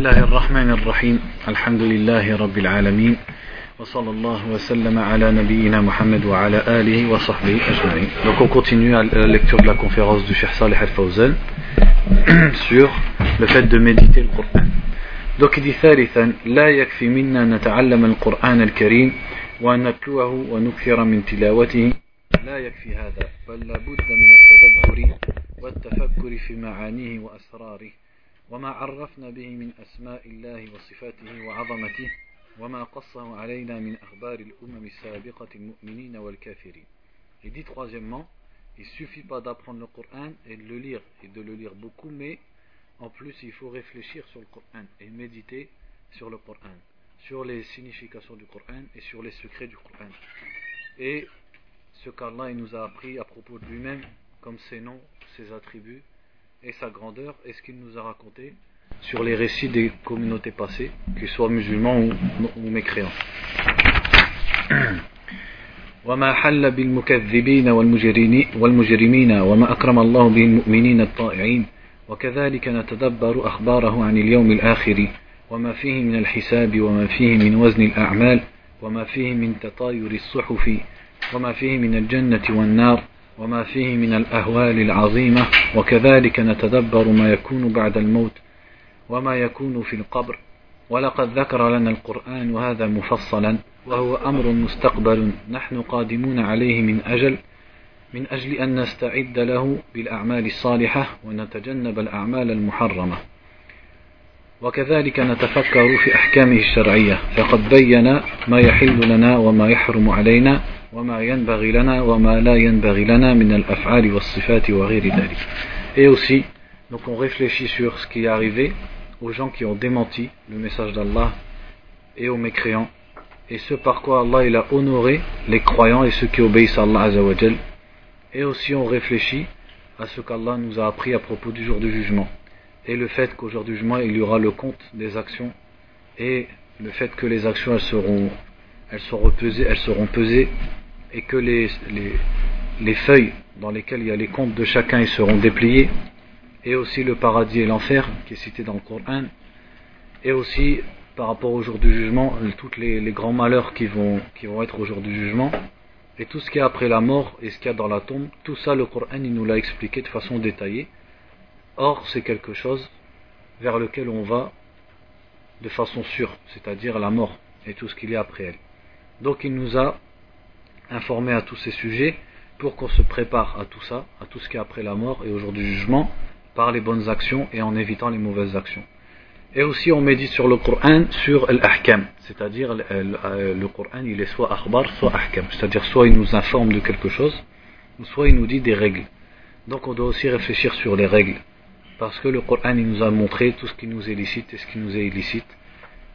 الله الرحمن الرحيم. الحمد لله رب العالمين. وصلى الله وسلم على نبينا محمد وعلى آله وصحبه أجمعين. Donc on continue à la lecture de la conférence du Cheikh Saleh Al-Fawzan sur le fait de méditer le Coran. Donc il dit ثالثا لا يكفي منا نتعلم القرآن الكريم ونتلوه ونكثر من تلاوته لا يكفي هذا بل لابد من التدبر والتفكر في معانيه وأسراره وما عرفنا به من أسماء الله وصفاته وعظمته وما قصه علينا من أخبار الأمم السابقة المؤمنين والكافرين Il dit troisièmement, il suffit pas d'apprendre le Coran et de le lire et de le lire beaucoup, mais en plus il faut réfléchir sur le Coran et méditer sur le Coran, sur les significations du Coran et sur les secrets du Coran. Et ce qu'Allah nous a appris à propos de lui-même, comme ses noms, ses attributs et sa grandeur et ce qu'il nous a raconté sur les récits des communautés passées, qu'ils soient musulmans ou, ou mécréants. وما حل بالمكذبين والمجرمين وما أكرم الله به المؤمنين الطائعين وكذلك نتدبر أخباره عن اليوم الآخر وما فيه من الحساب وما فيه من وزن الأعمال وما فيه من تطاير الصحف وما فيه من الجنة والنار وما فيه من الأهوال العظيمة وكذلك نتدبر ما يكون بعد الموت وما يكون في القبر. ولقد ذكر لنا القرآن وهذا مفصلا وهو أمر مستقبل نحن قادمون عليه من أجل من أجل أن نستعد له بالأعمال الصالحة ونتجنب الأعمال المحرمة. وكذلك نتفكر في أحكامه الشرعية فقد بين ما يحل لنا وما يحرم علينا وما ينبغي لنا وما لا ينبغي لنا من الأفعال والصفات وغير ذلك Et aussi, donc on réfléchit sur ce qui est arrivé aux gens qui ont démenti le message d'Allah et aux mécréants et ce par quoi Allah il a honoré les croyants et ceux qui obéissent à Allah Azzawajal et aussi on réfléchit à ce qu'Allah nous a appris à propos du jour du jugement et le fait qu'au jour du jugement il y aura le compte des actions et le fait que les actions elles seront elles seront pesées, elles seront pesées et que les, les, les, feuilles dans lesquelles il y a les comptes de chacun ils seront dépliés, et aussi le paradis et l'enfer qui est cité dans le Coran, et aussi par rapport au jour du jugement, tous les, les, grands malheurs qui vont, qui vont être au jour du jugement, et tout ce qui est après la mort et ce qu'il y a dans la tombe, tout ça le Coran il nous l'a expliqué de façon détaillée. Or c'est quelque chose vers lequel on va de façon sûre, c'est-à-dire la mort et tout ce qu'il y a après elle. Donc il nous a informé à tous ces sujets pour qu'on se prépare à tout ça, à tout ce qui est après la mort et au jour du jugement, par les bonnes actions et en évitant les mauvaises actions. Et aussi on médite sur le Coran, sur l'ahkam, c'est-à-dire le, Coran il est soit akhbar, soit ahkam, c'est-à-dire soit il nous informe de quelque chose, soit il nous dit des règles. Donc on doit aussi réfléchir sur les règles, parce que le Coran il nous a montré tout ce qui nous est licite et ce qui nous est illicite,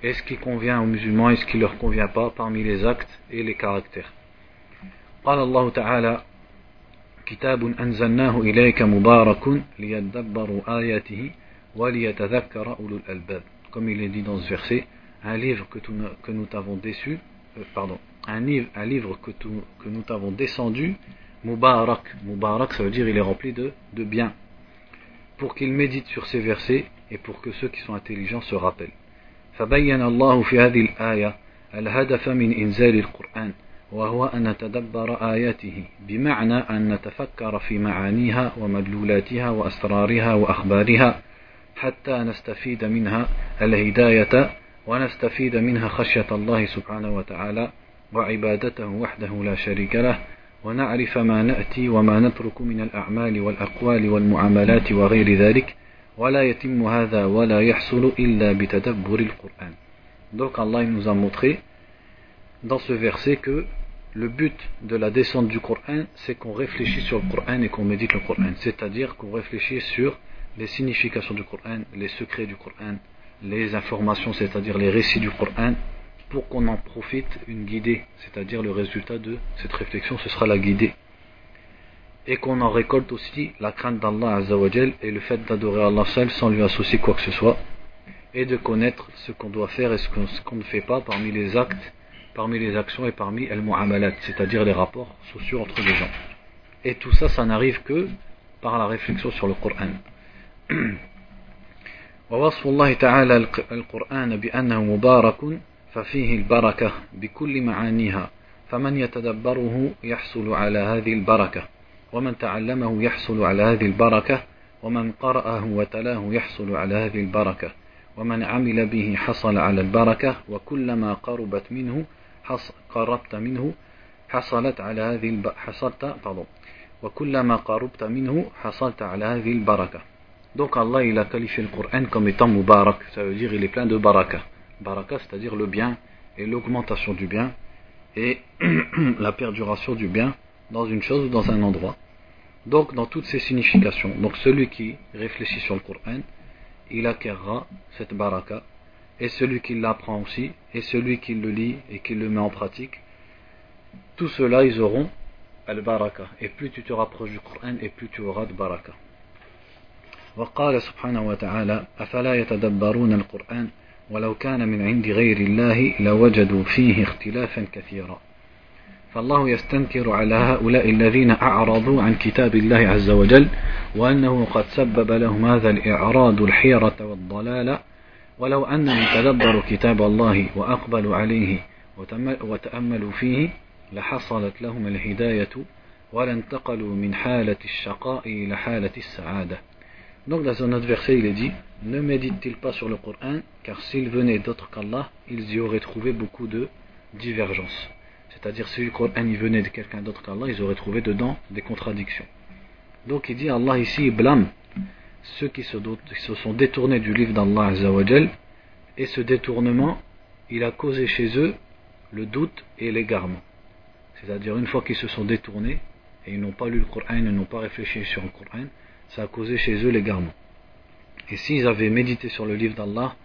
et ce qui convient aux musulmans et ce qui leur convient pas parmi les actes et les caractères? قال الله تعالى كتاب أنزلناه إليك مبارك ليدبروا آياته وليتذكر أولو الألباب comme il est dit dans ce verset un livre que, que nous t'avons déçu euh, pardon un livre, un livre que, tu, que nous t'avons descendu Mubarak Mubarak ça veut dire il est rempli de, de bien pour qu'ils méditent sur ces versets et pour que ceux qui sont intelligents se rappellent فبين الله في هذه الآية الهدف من إنزال القرآن وهو أن نتدبر آياته بمعنى أن نتفكر في معانيها ومدلولاتها وأسرارها وأخبارها حتى نستفيد منها الهداية ونستفيد منها خشية الله سبحانه وتعالى وعبادته وحده لا شريك له ونعرف ما نأتي وما نترك من الأعمال والأقوال والمعاملات وغير ذلك ولا يتم هذا ولا يحصل إلا بتدبر القرآن. Donc Allah nous a montré dans ce verset que le but de la descente du Coran, c'est qu'on réfléchisse sur le Coran et qu'on médite le Coran. C'est-à-dire qu'on réfléchisse sur les significations du Coran, les secrets du Coran, les informations, c'est-à-dire les récits du Coran, pour qu'on en profite une guidée. C'est-à-dire le résultat de cette réflexion, ce sera la guidée. Et qu'on en récolte aussi la crainte d'Allah Azzawajal et le fait d'adorer Allah seul sans lui associer quoi que ce soit. Et de connaître ce qu'on doit faire et ce qu'on ne fait pas parmi les actes parmi les actions et parmi al-mu'amalat, c'est-à-dire les rapports sociaux entre les gens. Et tout ça, ça n'arrive que par la réflexion sur le Coran. ووصف الله تعالى القرآن بأنه مبارك ففيه البركة بكل معانيها فمن يتدبره يحصل على هذه البركة ومن تعلمه يحصل على هذه البركة ومن قرأه وتلاه يحصل على هذه البركة ومن عمل به حصل على البركة وكلما قربت منه قربت منه حصلت على هذه الب... حصلت pardon وكلما قربت منه حصلت على هذه البركة Donc Allah il a qualifié le Coran comme étant Mubarak, ça veut dire il est plein de baraka. Baraka c'est-à-dire le bien et l'augmentation du bien et la perduration du bien dans une chose ou dans un endroit. Donc dans toutes ces significations. Donc celui qui réfléchit sur le Coran, il acquérera cette baraka et celui qui l'apprend aussi et celui qui le lit et qui le met en pratique. Tout cela ils auront al-baraka. Et plus tu te rapproches du Coran et plus tu auras de baraka. وقال سبحانه وتعالى أفلا يتدبرون القرآن ولو كان من عند غير الله لوجدوا فيه اختلافا كثيرا فالله يستنكر على هؤلاء الذين أعرضوا عن كتاب الله عز وجل وأنه قد سبب لهم هذا الإعراض الحيرة والضلال ولو أنهم تدبروا كتاب الله وأقبلوا عليه وتأملوا فيه لحصلت لهم الهداية ولانتقلوا من حالة الشقاء إلى حالة السعادة Donc dans un autre verset, il est dit Ne méditent-ils pas sur le Coran Car s'ils venaient d'autre qu'Allah, ils y auraient trouvé beaucoup de divergences. C'est-à-dire, si le Coran il venait de quelqu'un d'autre qu'Allah, ils auraient trouvé dedans des contradictions. Donc il dit Allah ici, il blâme ceux qui se, sont détournés du livre d'Allah et ce détournement, il a causé chez eux le doute et l'égarement. C'est-à-dire, une fois qu'ils se sont détournés et ils n'ont pas lu le Coran, ils n'ont pas réfléchi sur le Coran, ça a causé chez eux l'égarement. Et s'ils avaient médité sur le livre d'Allah,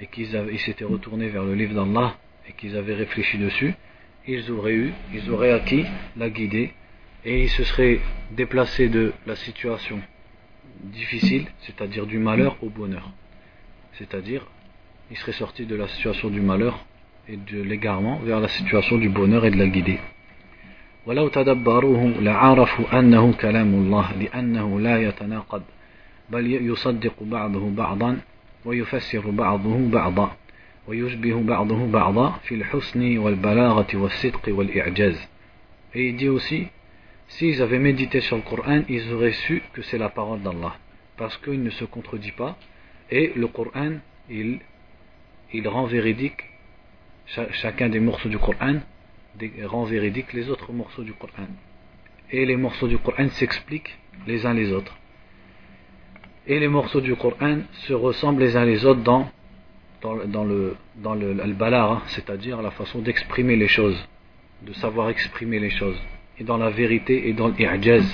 et qu'ils s'étaient retournés vers le livre d'Allah, et qu'ils avaient réfléchi dessus, ils auraient eu, ils auraient acquis la guidée, et ils se seraient déplacés de la situation difficile, c'est-à-dire du malheur au bonheur. C'est-à-dire, ils seraient sortis de la situation du malheur et de l'égarement vers la situation du bonheur et de la guidée. ولو تدبروه لعرفوا أنه كلام الله لأنه لا يتناقض بل يصدق بعضه بعضا ويفسر بعضه بعضا ويشبه بعضه بعضا في الحسن والبلاغة والصدق والإعجاز Et il dit aussi, s'ils avaient médité sur le Coran, ils auraient su que c'est la parole d'Allah. Parce qu'il ne se contredit pas. Et le Coran, il, rend véridique chacun des morceaux du Coran rend véridique les autres morceaux du Coran. Et les morceaux du Coran s'expliquent les uns les autres. Et les morceaux du Coran se ressemblent les uns les autres dans, dans, le dans le al c'est-à-dire la façon d'exprimer les choses, de savoir exprimer les choses, et dans la vérité et dans l'ijaz,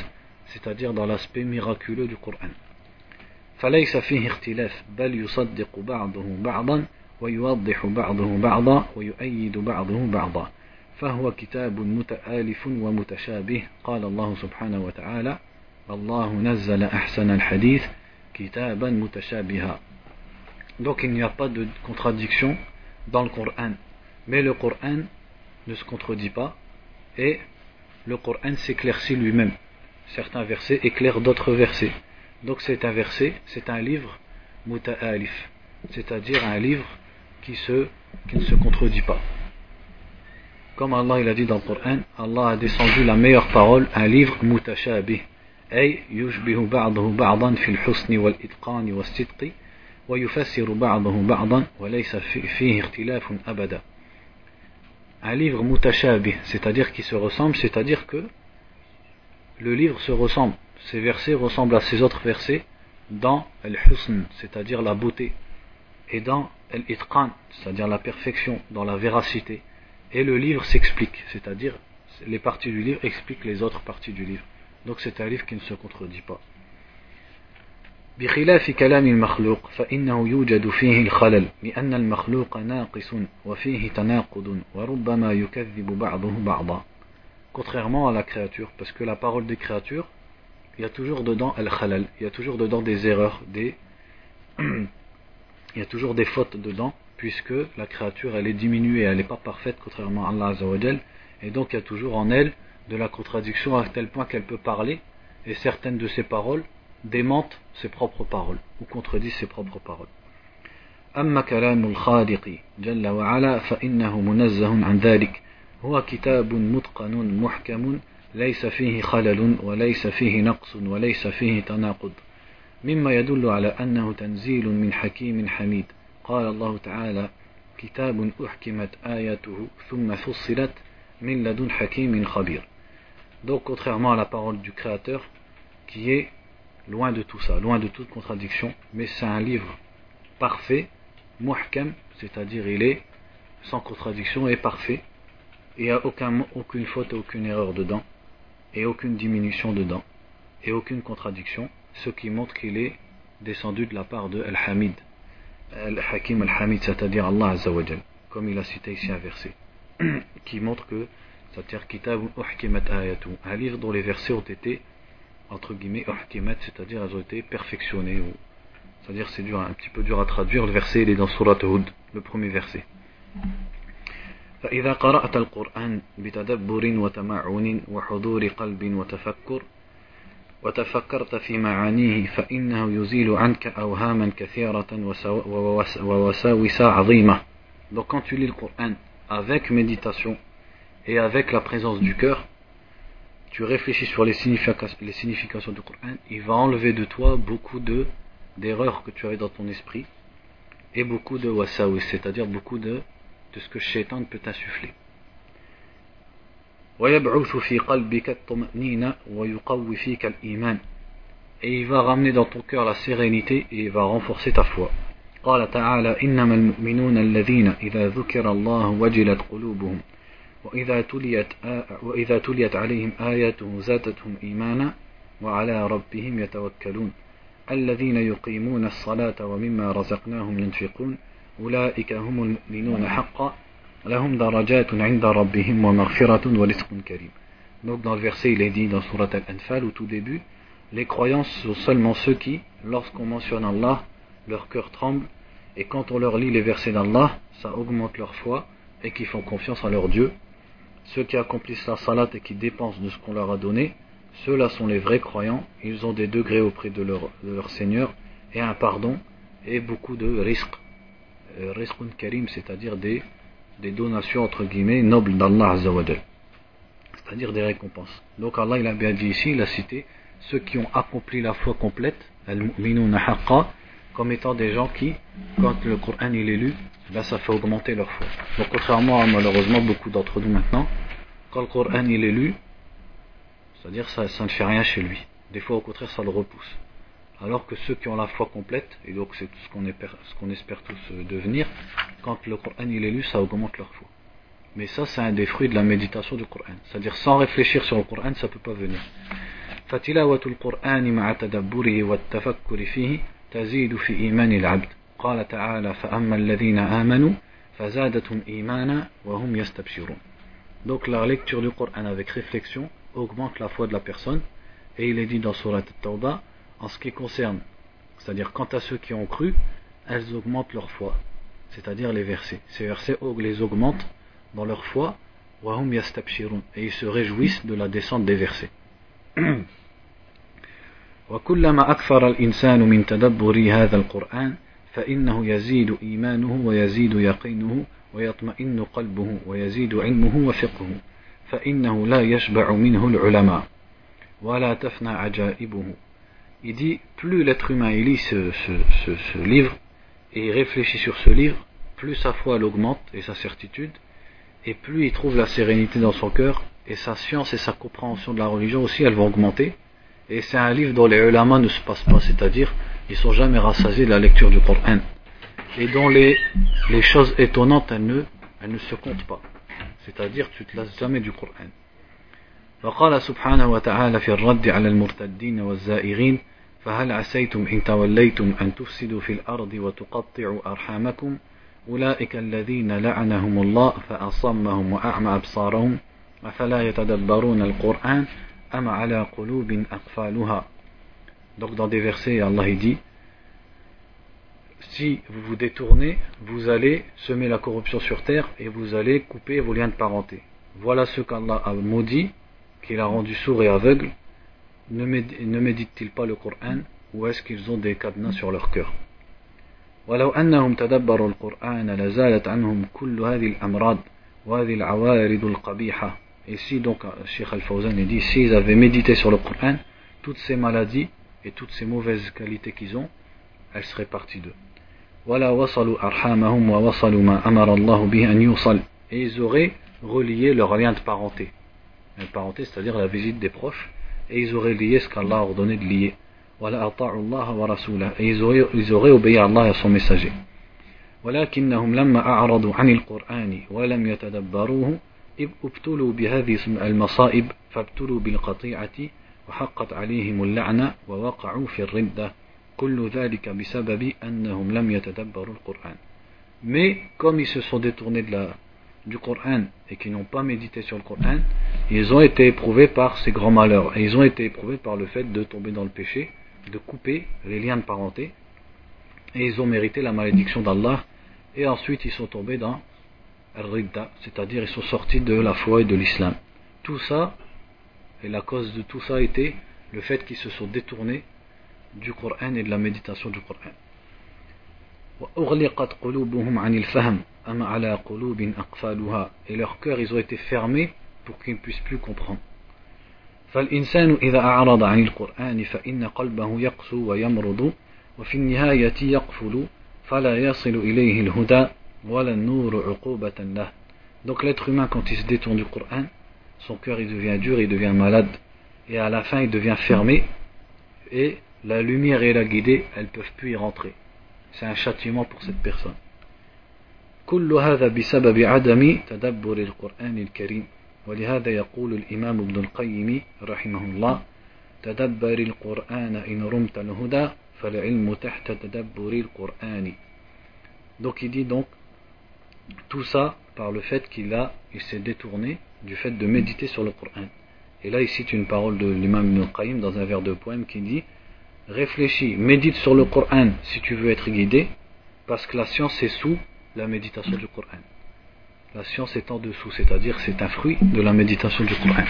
c'est-à-dire dans l'aspect miraculeux du Coran. فليس فيه اختلاف بل يصدق بعضه بعضا ويوضح بعضه بعضا ويؤيد بعضه بعضا فهو كتاب متآلف ومتشابه قال الله سبحانه وتعالى الله نزل أحسن الحديث كتابا متشابها Donc il n'y a pas de contradiction dans le Coran. Mais le Coran ne se contredit pas et le Coran s'éclaircit lui-même. Certains versets éclairent d'autres versets. Donc c'est un verset, c'est un livre muta'alif, c'est-à-dire un livre qui, se, qui ne se contredit pas. Comme Allah il a dit dans le Coran, Allah a descendu la meilleure parole, un livre mutashabih, أي يشبه بعضه بعضا في الحسن والإتقان والصدق ويفسر بعضه بعضا وليس فيه اختلاف أبدا un livre mutashabih, c'est-à-dire qui se ressemble, c'est-à-dire que le livre se ressemble, ces versets ressemblent à ces autres versets dans al-husn, c'est-à-dire la beauté, et dans al-itqan, c'est-à-dire la perfection, dans la véracité. Et le livre s'explique, c'est-à-dire les parties du livre expliquent les autres parties du livre. Donc c'est un livre qui ne se contredit pas بخلاف كلام المخلوق فإنه يوجد فيه الخلل لأن المخلوق ناقص وفيه تناقض وربما يكذب بعضه بعضا Contrairement à la créature, parce que la parole des créatures, il y a toujours dedans al-khalal, il y a toujours dedans des erreurs, des... il y a toujours des fautes dedans, puisque la créature elle est diminuée, elle n'est pas parfaite contrairement à Allah Azzawajal, et donc il y a toujours en elle de la contradiction à tel point qu'elle peut parler, et certaines de ses paroles démente ses propres paroles ou contredit ses propres paroles. أما كلام الخالق جل وعلا فإنه منزه عن ذلك هو كتاب متقن محكم ليس فيه خلل وليس فيه نقص وليس فيه تناقض مما يدل على أنه تنزيل من حكيم حميد قال الله تعالى كتاب أحكمت آياته ثم فصلت من لدن حكيم خبير Donc, contrairement à la parole du Créateur, qui est loin de tout ça, loin de toute contradiction, mais c'est un livre parfait, muhkam, c'est-à-dire il est sans contradiction et parfait, et il n'y a aucun, aucune faute et aucune erreur dedans, et aucune diminution dedans, et aucune contradiction, ce qui montre qu'il est descendu de la part de Al-Hamid, Al-Hakim Al-Hamid, c'est-à-dire Allah Azzawajal, comme il a cité ici un verset, qui montre que, c'est-à-dire Kitab un livre dont les versets ont été, entre guillemets, c'est-à-dire elles ont été perfectionnées, c'est-à-dire c'est dur, un petit peu dur à traduire, le verset il est dans Surat Hud, le premier verset. فإذا قرأت القرآن بتدبر وتمعن وحضور قلب وتفكر وتفكرت في معانيه فإنه يزيل عنك أوهاما كثيرة ووساوس عظيمة Donc quand tu lis le Coran avec méditation et avec la présence du cœur, tu réfléchis sur les significations, les significations du Coran, il va enlever de toi beaucoup de d'erreurs que tu avais dans ton esprit et beaucoup de wasawis, c'est-à-dire beaucoup de, de ce que Shaitan peut t'insuffler. ويبعث في قلبك الطمأنينة ويقوي فيك الإيمان et il va ramener dans ton cœur la sérénité et il va renforcer ta foi قال تعالى إنما المؤمنون الذين إذا ذكر الله وجلت قلوبهم وإذا تليت, وإذا تليت عليهم آياته زادتهم إيمانا وعلى ربهم يتوكلون الذين يقيمون الصلاة ومما رزقناهم ينفقون أولئك هم المؤمنون حقا Donc dans le verset il est dit dans Surat Al-Anfal au tout début, les croyances sont seulement ceux qui, lorsqu'on mentionne Allah, leur cœur tremble et quand on leur lit les versets d'Allah, ça augmente leur foi et qui font confiance à leur Dieu. Ceux qui accomplissent la salat et qui dépensent de ce qu'on leur a donné, ceux-là sont les vrais croyants, ils ont des degrés auprès de leur, Seigneur et un pardon et beaucoup de risques. Euh, karim, c'est-à-dire des des donations entre guillemets nobles d'Allah Azzawajal. C'est-à-dire des récompenses. Donc Allah il a bien dit ici, il a cité ceux qui ont accompli la foi complète, comme étant des gens qui, quand le Coran il est lu, ben, ça fait augmenter leur foi. Donc contrairement à malheureusement beaucoup d'entre nous maintenant, quand le Coran il est lu, c'est-à-dire ça, ça ne fait rien chez lui. Des fois au contraire ça le repousse. Alors que ceux qui ont la foi complète, et donc c'est ce qu'on espère tous euh, devenir, quand le Coran il est lu, ça augmente leur foi. Mais ça, c'est un des fruits de la méditation du Coran. C'est-à-dire, sans réfléchir sur le Coran, ça ne peut pas venir. فتلاوة القرآن مع تدبره والتفكر فيه تزيد في إيمان العبد قال تعالى فأما الذين آمنوا فزادتهم إيمانا وهم يستبشرون Donc la lecture du Coran avec réflexion augmente la foi de la personne et il est dit dans Surat Al-Tawbah en ce qui concerne, c'est-à-dire quant à ceux qui ont cru, elles augmentent leur foi, c'est-à-dire les versets. Ces versets les augmentent dans leur foi, et ils se réjouissent de la descente des versets. وكلما أكثر الإنسان من تدبر هذا القرآن فإنه يزيد إيمانه ويزيد يقينه ويطمئن قلبه ويزيد علمه وفقه فإنه لا يشبع منه العلماء ولا تفنى عجائبه il dit plus l'être humain il lit ce, livre et il réfléchit sur ce livre, plus sa foi l'augmente et sa certitude, et plus il trouve la sérénité dans son cœur, et sa science et sa compréhension de la religion aussi, elles vont augmenter. Et c'est un livre dont les ulama ne se passent pas, c'est-à-dire ils sont jamais rassasiés de la lecture du Coran, et dont les, les choses étonnantes elles ne, elles ne se comptent pas. C'est-à-dire tu te lasses jamais du Coran. فقال سبحانه وتعالى في الرد على المرتدين والزائغين فهل عسيتم إن توليتم أن تفسدوا في الأرض وتقطعوا أرحامكم أولئك الذين لعنهم الله فأصمهم وأعمى أبصارهم أفلا يتدبرون القرآن أم على قلوب أقفالها Donc dans des versets, Allah dit Si vous vous détournez, vous allez semer la corruption sur terre et vous allez couper vos liens de parenté. Voilà ce qu'Allah a maudit qu'il a rendu sourd et aveugle, ne médite-t-il pas le Coran ou est-ce qu'ils ont des cadenas sur leur cœur ولو أنهم تدبروا القرآن لزالت عنهم كل هذه الأمراض وهذه العوارض القبيحة Et si donc Sheikh Al-Fawzan dit s'ils avaient médité sur le Coran, toutes ces maladies et toutes ces mauvaises qualités qu'ils ont, elles seraient parties d'eux. ولا وصلوا أرحامهم ووصلوا ما أمر الله به أن يوصل Et ils auraient relié leur lien de parenté. La parenté, c'est-à-dire la visite des proches, et ils auraient lié ce qu'Allah a ordonné de lier. ولا أطاعوا الله ورسوله Et ils auraient, ils auraient obéi à Allah et à son messager. ولكنهم لما أعرضوا عن القرآن ولم يتدبروه ابتلوا بهذه المصائب فابتلوا بالقطيعة وحقت عليهم اللعنة ووقعوا في الردة كل ذلك بسبب أنهم لم يتدبروا القرآن Mais comme ils se sont détournés de la, du Coran et qui n'ont pas médité sur le Coran, ils ont été éprouvés par ces grands malheurs. Et ils ont été éprouvés par le fait de tomber dans le péché, de couper les liens de parenté. Et ils ont mérité la malédiction d'Allah. Et ensuite ils sont tombés dans al-ridda, c'est-à-dire ils sont sortis de la foi et de l'islam. Tout ça, et la cause de tout ça était le fait qu'ils se sont détournés du Coran et de la méditation du Coran. Et leurs cœurs, ils ont été fermés pour qu'ils ne puissent plus comprendre. فالإنسان إذا أعرض عن القرآن فإن قلبه يقسو ويمرض وفي النهاية يقفل فلا يصل إليه الهدى donc l'être humain, quand il se détourne du Coran, son cœur il devient dur, il devient malade, et à la fin il devient fermé, et la lumière et la guidée, elles ne peuvent plus y rentrer. C'est un châtiment pour cette personne. كل هذا بسبب عدم تدبر القرآن الكريم ولهذا يقول الإمام ابن القيم رحمه الله تدبر القرآن إن رمت الهدى فالعلم تحت تدبر القرآن donc il dit donc tout ça par le fait qu'il a, il s'est détourné du fait de méditer sur le Coran. Et là, il cite une parole de l'imam Ibn Qayyim dans un vers de poème qui dit Réfléchis, médite sur le Coran si tu veux être guidé, parce que la science est sous la méditation du Coran. La science est en dessous, c'est-à-dire c'est un fruit de la méditation du Coran.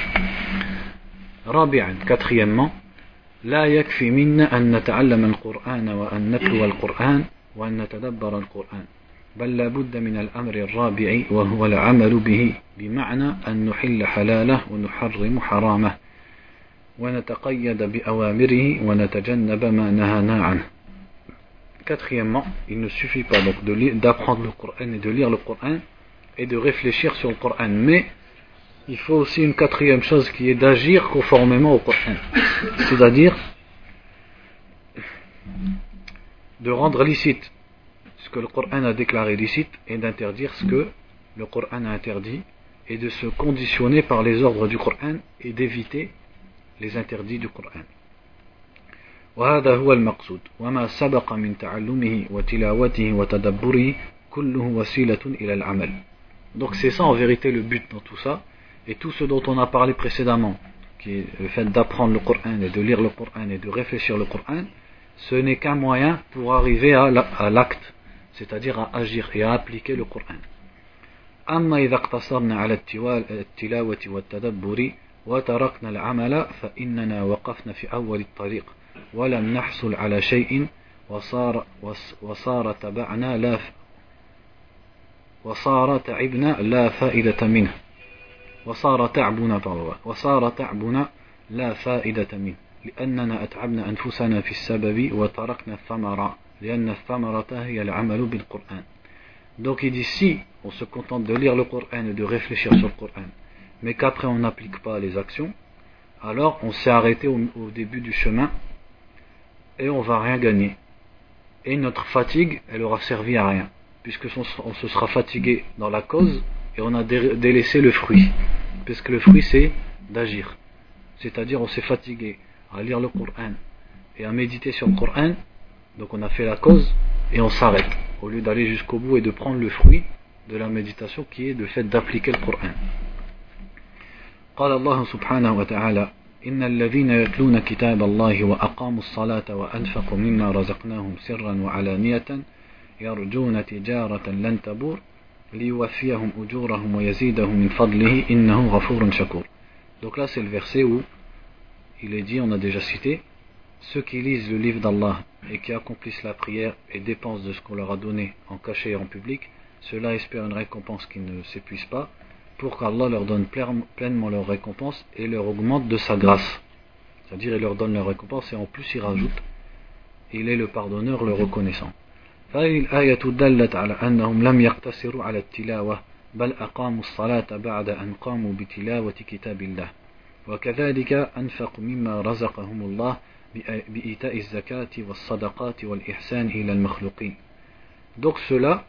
رابعا quatrièmement لا يكفي منا أن نتعلم القرآن وأن نتلو القرآن وأن نتدبر القرآن بل لا بد من الأمر الرابع وهو العمل به بمعنى أن نحل حلاله ونحرم حرامه ونتقيد بأوامره ونتجنب ما نهانا عنه Quatrièmement, il ne suffit pas donc d'apprendre le Coran et de lire le Coran et de réfléchir sur le Coran, mais il faut aussi une quatrième chose qui est d'agir conformément au Coran, c'est-à-dire de rendre licite ce que le Coran a déclaré licite et d'interdire ce que le Coran a interdit et de se conditionner par les ordres du Coran et d'éviter les interdits du Coran. وهذا هو المقصود وما سبق من تعلمه وتلاوته وتدبره كله وسيلة إلى العمل donc c'est ça en vérité le but dans tout ça et tout ce dont on a parlé précédemment qui est le fait d'apprendre le Coran et de lire le Coran et de réfléchir le Coran ce n'est qu'un moyen pour arriver à l'acte c'est-à-dire à agir et à appliquer le Coran. أما إذا اقتصرنا على التلاوة والتدبر وتركنا العمل فإننا وقفنا في أول الطريق ولم نحصل على شيء وصار وصار تبعنا لا وصار تعبنا لا فائدة منه. وصار تعبنا وصار تعبنا لا فائدة منه. لأننا أتعبنا أنفسنا في السبب وتركنا الثمرة. Donc il dit si on se contente de lire le Coran et de réfléchir sur le Coran, mais qu'après on n'applique pas les actions, alors on s'est arrêté au, début du chemin et on va rien gagner. Et notre fatigue, elle aura servi à rien, puisque on, se sera fatigué dans la cause et on a délaissé le fruit, puisque le fruit c'est d'agir. C'est-à-dire on s'est fatigué à lire le Coran et à méditer sur le Coran donc on a fait la cause et on s'arrête, au lieu d'aller jusqu'au bout et de prendre le fruit de la méditation qui est le fait d'appliquer le Coran. قال الله سبحانه وتعالى إن الذين يتلون كتاب الله وأقاموا الصلاة وأنفقوا مما رزقناهم سرا وعلانية يرجون تجارة لن تبور ليوفيهم أجورهم ويزيدهم من فضله إنه غفور شكور Donc là c'est le verset où il est dit, on a déjà cité, ceux qui lisent le livre d'Allah et qui accomplissent la prière et dépensent de ce qu'on leur a donné en cachet et en public, ceux-là espèrent une récompense qui ne s'épuise pas, pour qu'Allah leur donne pleinement leur récompense et leur augmente de sa grâce. C'est-à-dire, il leur donne leur récompense et en plus il rajoute, il est le pardonneur, le reconnaissant. فهذه الآية دلت على أنهم لم يقتصروا على التلاوة بل أقاموا الصلاة بعد أن قاموا بتلاوة كتاب الله وكذلك أنفقوا مما رزقهم الله donc ceux-là,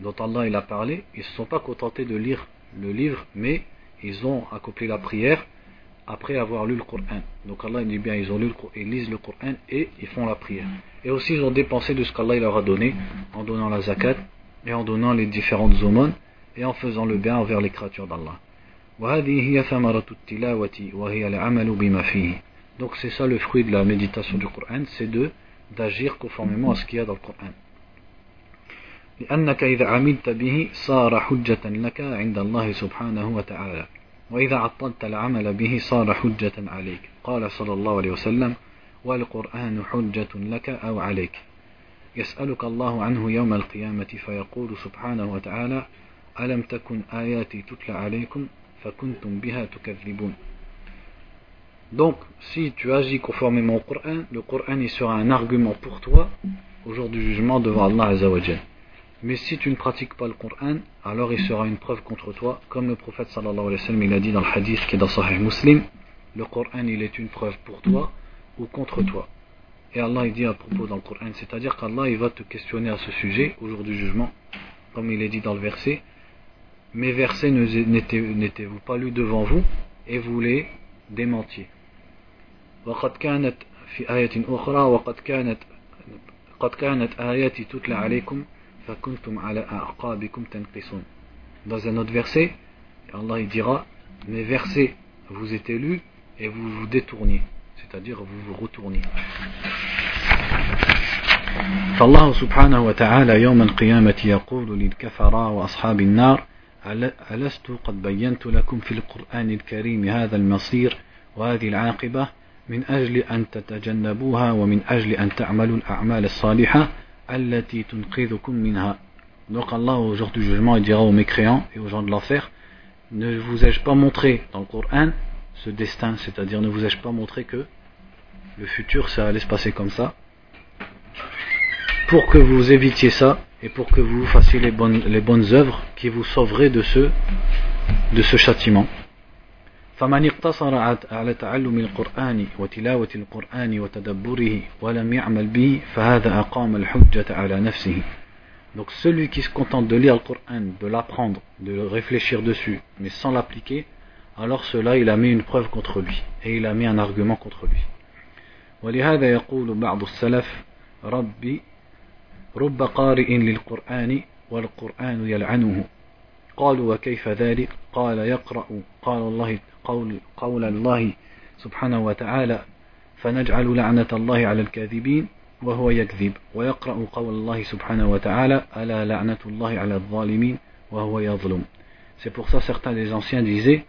dont Allah a parlé, ils ne se sont pas contentés de lire le livre, mais ils ont accompli la prière après avoir lu le Coran. Donc Allah dit bien, ils ont lu le, ils lisent le Coran et ils font la prière. Et aussi ils ont dépensé de ce qu'Allah leur a donné en donnant la zakat et en donnant les différentes aumônes et en faisant le bien envers les créatures d'Allah. Donc c'est ça le fruit de la méditation du Coran, c'est de d'agir conformément à ce qu'il y a dans le Coran. لأنك إذا عملت به صار حجة لك عند الله سبحانه وتعالى. وإذا عطلت العمل به صار حجة عليك. قال صلى الله عليه وسلم والقرآن حجة لك أو عليك. يسألك الله عنه يوم القيامة فيقول سبحانه وتعالى ألم تكن آياتي تتلى عليكم فكنتم بها تكذبون. Donc, si tu agis conformément au Coran, le Coran il sera un argument pour toi au jour du jugement devant Allah Azzawajal. Mais si tu ne pratiques pas le Coran, alors il sera une preuve contre toi, comme le prophète sallallahu alayhi wa sallam il a dit dans le hadith qui est dans Sahih Muslim, le Coran il est une preuve pour toi ou contre toi. Et Allah il dit à propos dans le Coran, c'est-à-dire qu'Allah il va te questionner à ce sujet au jour du jugement, comme il est dit dans le verset, mes versets n'étaient-vous pas lus devant vous et vous les démentiez? وقد كانت في آية أخرى وقد كانت قد كانت آياتي تتلى عليكم dans un autre verset, Allah il dira Mes versets vous étaient lus et vous vous détourniez, c'est-à-dire vous vous retourniez. فالله سبحانه وتعالى يوم القيامة يقول للكفراء وأصحاب النار ألست قد بينت لكم في القرآن الكريم هذا المصير وهذه العاقبة من أجل أن تتجنبوها ومن أجل أن تعملوا الأعمال الصالحة donc Allah au jour du jugement il dira aux mécréants et aux gens de l'enfer ne vous ai-je pas montré dans le Coran ce destin c'est-à-dire ne vous ai-je pas montré que le futur ça allait se passer comme ça pour que vous évitiez ça et pour que vous fassiez les bonnes, les bonnes œuvres qui vous sauveraient de ce, de ce châtiment فمن اقتصر على تعلم القرآن وتلاوة القرآن وتدبره ولم يعمل به فهذا أقام الحجة على نفسه Donc celui qui se contente de lire le Coran, de l'apprendre, de réfléchir dessus, mais sans l'appliquer, alors cela il a mis une preuve contre lui, et il a mis un argument contre lui. ولهذا يقول بعض السلف ربي رب قارئ للقرآن والقرآن يلعنه قالوا وكيف ذلك قال يقرأ قال الله قول, قول الله سبحانه وتعالى فنجعل لعنة الله على الكاذبين وهو يكذب ويقرأ قول الله سبحانه وتعالى ألا لعنة الله على الظالمين وهو يظلم C'est pour ça certains des anciens disaient,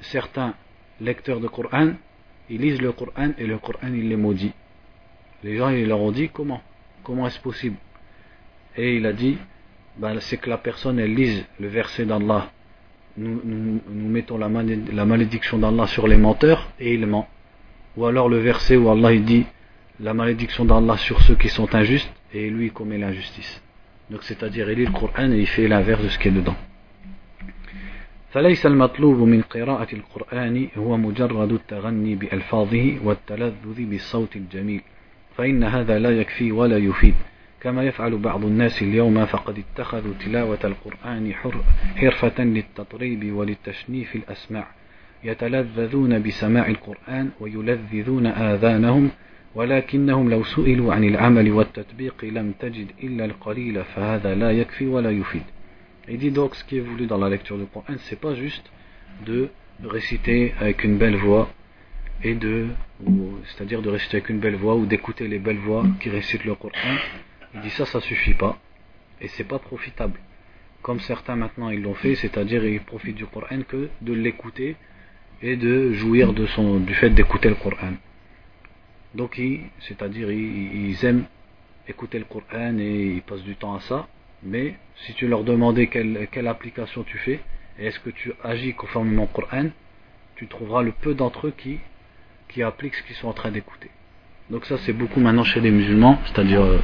certains lecteurs de Coran, ils lisent le Coran et le Coran il les maudit. Les gens ils leur ont dit comment Comment est-ce possible Et il a dit, ben, c'est que la personne elle lise le verset d'Allah nous, nous, nous mettons la, la malédiction d'Allah sur les menteurs et il ment. Ou alors le verset où Allah il dit la malédiction d'Allah sur ceux qui sont injustes et lui il commet l'injustice. Donc c'est-à-dire il lit le Coran et il fait l'inverse de ce qui est dedans. فليس المطلوب من قراءة القرآن هو مجرد التغني بألفاظه والتلذذ بالصوت الجميل فإن هذا لا يكفي ولا يفيد كما يفعل بعض الناس اليوم فقد اتخذوا تلاوة القرآن حرفة للتطريب وللتشنيف الأسماع يتلذذون بسماع القرآن ويلذذون آذانهم ولكنهم لو سئلوا عن العمل والتطبيق لم تجد إلا القليل فهذا لا يكفي ولا يفيد Il dit donc ce qui est voulu dans la lecture du Coran, c'est pas juste de réciter avec une belle voix et de, c'est-à-dire de réciter avec une belle voix ou d'écouter les belles voix qui récitent le Coran, Il dit ça, ça suffit pas. Et c'est pas profitable. Comme certains maintenant ils l'ont fait, c'est-à-dire ils profitent du Coran que de l'écouter et de jouir de son, du fait d'écouter le Coran. Donc, c'est-à-dire, ils, aiment écouter le Coran et ils passent du temps à ça. Mais si tu leur demandais quelle, quelle application tu fais et est-ce que tu agis conformément au Coran, tu trouveras le peu d'entre eux qui, qui appliquent ce qu'ils sont en train d'écouter. Donc ça c'est beaucoup maintenant chez les musulmans, c'est-à-dire euh,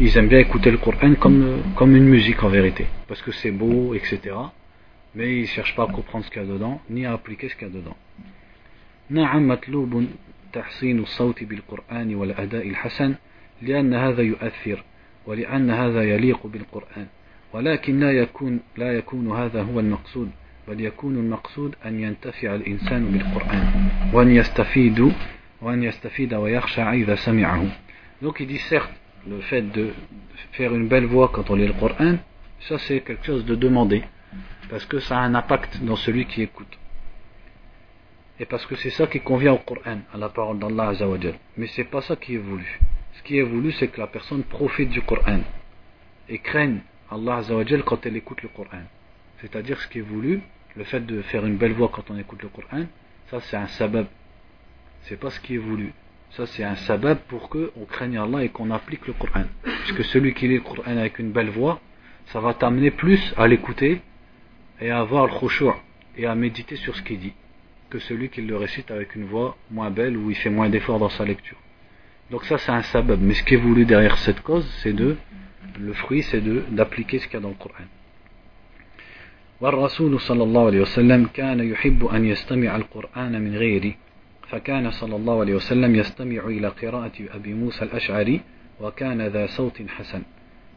ils aiment bien écouter le Coran comme, euh, comme une musique en vérité, parce que c'est beau, etc. Mais ils ne cherchent pas à comprendre ce qu'il y a dedans, ni à appliquer ce qu'il y a dedans. نعم مطلوب تحسين الصوت بالقرآن والأداء الحسن لأن هذا يؤثر ولأن هذا يليق بالقرآن ولكن لا يكون لا يكون هذا هو المقصود بل يكون المقصود أن ينتفع الإنسان بالقرآن وأن يستفيد وأن يستفيد ويخشع إذا سمعه Donc il dit certes, le fait de faire une belle voix quand on lit le Coran, ça c'est quelque chose de demandé, parce que ça a un impact dans celui qui écoute. Et parce que c'est ça qui convient au Coran, à la parole d'Allah Azzawajal. Mais c'est pas ça qui est voulu. Ce qui est voulu, c'est que la personne profite du Coran et craigne Allah Azzawajal quand elle écoute le Coran. C'est-à-dire ce qui est voulu, le fait de faire une belle voix quand on écoute le Coran, ça c'est un sabab. C'est pas ce qui est voulu. Ça c'est un sabab pour qu'on craigne Allah et qu'on applique le Coran. Puisque celui qui lit le Coran avec une belle voix, ça va t'amener plus à l'écouter et à avoir le khushu' et à méditer sur ce qu'il dit que celui qui le récite avec une voix moins belle ou il fait moins d'efforts dans sa lecture. Donc ça c'est un sabab. Mais ce qui est voulu derrière cette cause, c'est de, le fruit c'est d'appliquer ce qu'il y a dans le Coran. والرسول صلى الله عليه وسلم كان يحب أن يستمع القرآن من غيره فكان صلى الله عليه وسلم يستمع إلى قراءة أبي موسى الأشعري وكان ذا صوت حسن.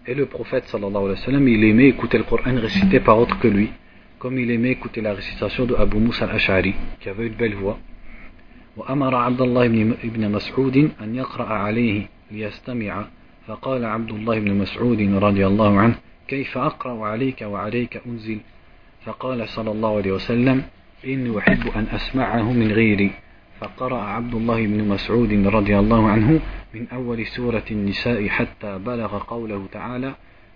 Et le prophète sallallahu alayhi wa sallam, il aimait écouter le Coran récité par autre que lui, comme il aimait écouter la récitation de Abu Musa al-Ash'ari, qui avait une belle voix. وأمر عبد الله بن مسعود أن يقرأ عليه ليستمع. فقال عبد الله بن مسعود رضي الله عنه كيف أقرأ عليك وعليك أنزل؟ فقال صلى الله عليه وسلم إني أحب أن أسمعه من غيري. فقرأ عبد الله بن مسعود رضي الله عنه من أول سورة النساء حتى بلغ قوله تعالى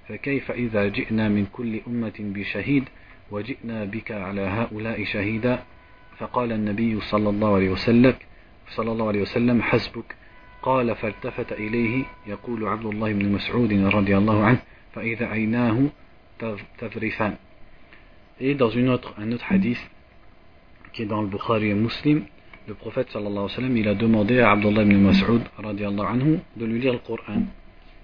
فكيف إذا جئنا من كل أمة بشهيد وجئنا بك على هؤلاء شهيدا؟ فقال النبي صلى الله عليه وسلم صلى الله عليه وسلم حسبك. قال فالتفت إليه. يقول عبد الله بن مسعود رضي الله عنه فإذا عيناه تذرفان. Et dans une autre, un autre hadith qui est dans le Bukhari et Muslim, le prophète sallallahu alayhi wa sallam, il a demandé à Abdullah ibn Mas'ud anhu, de lui lire le Coran.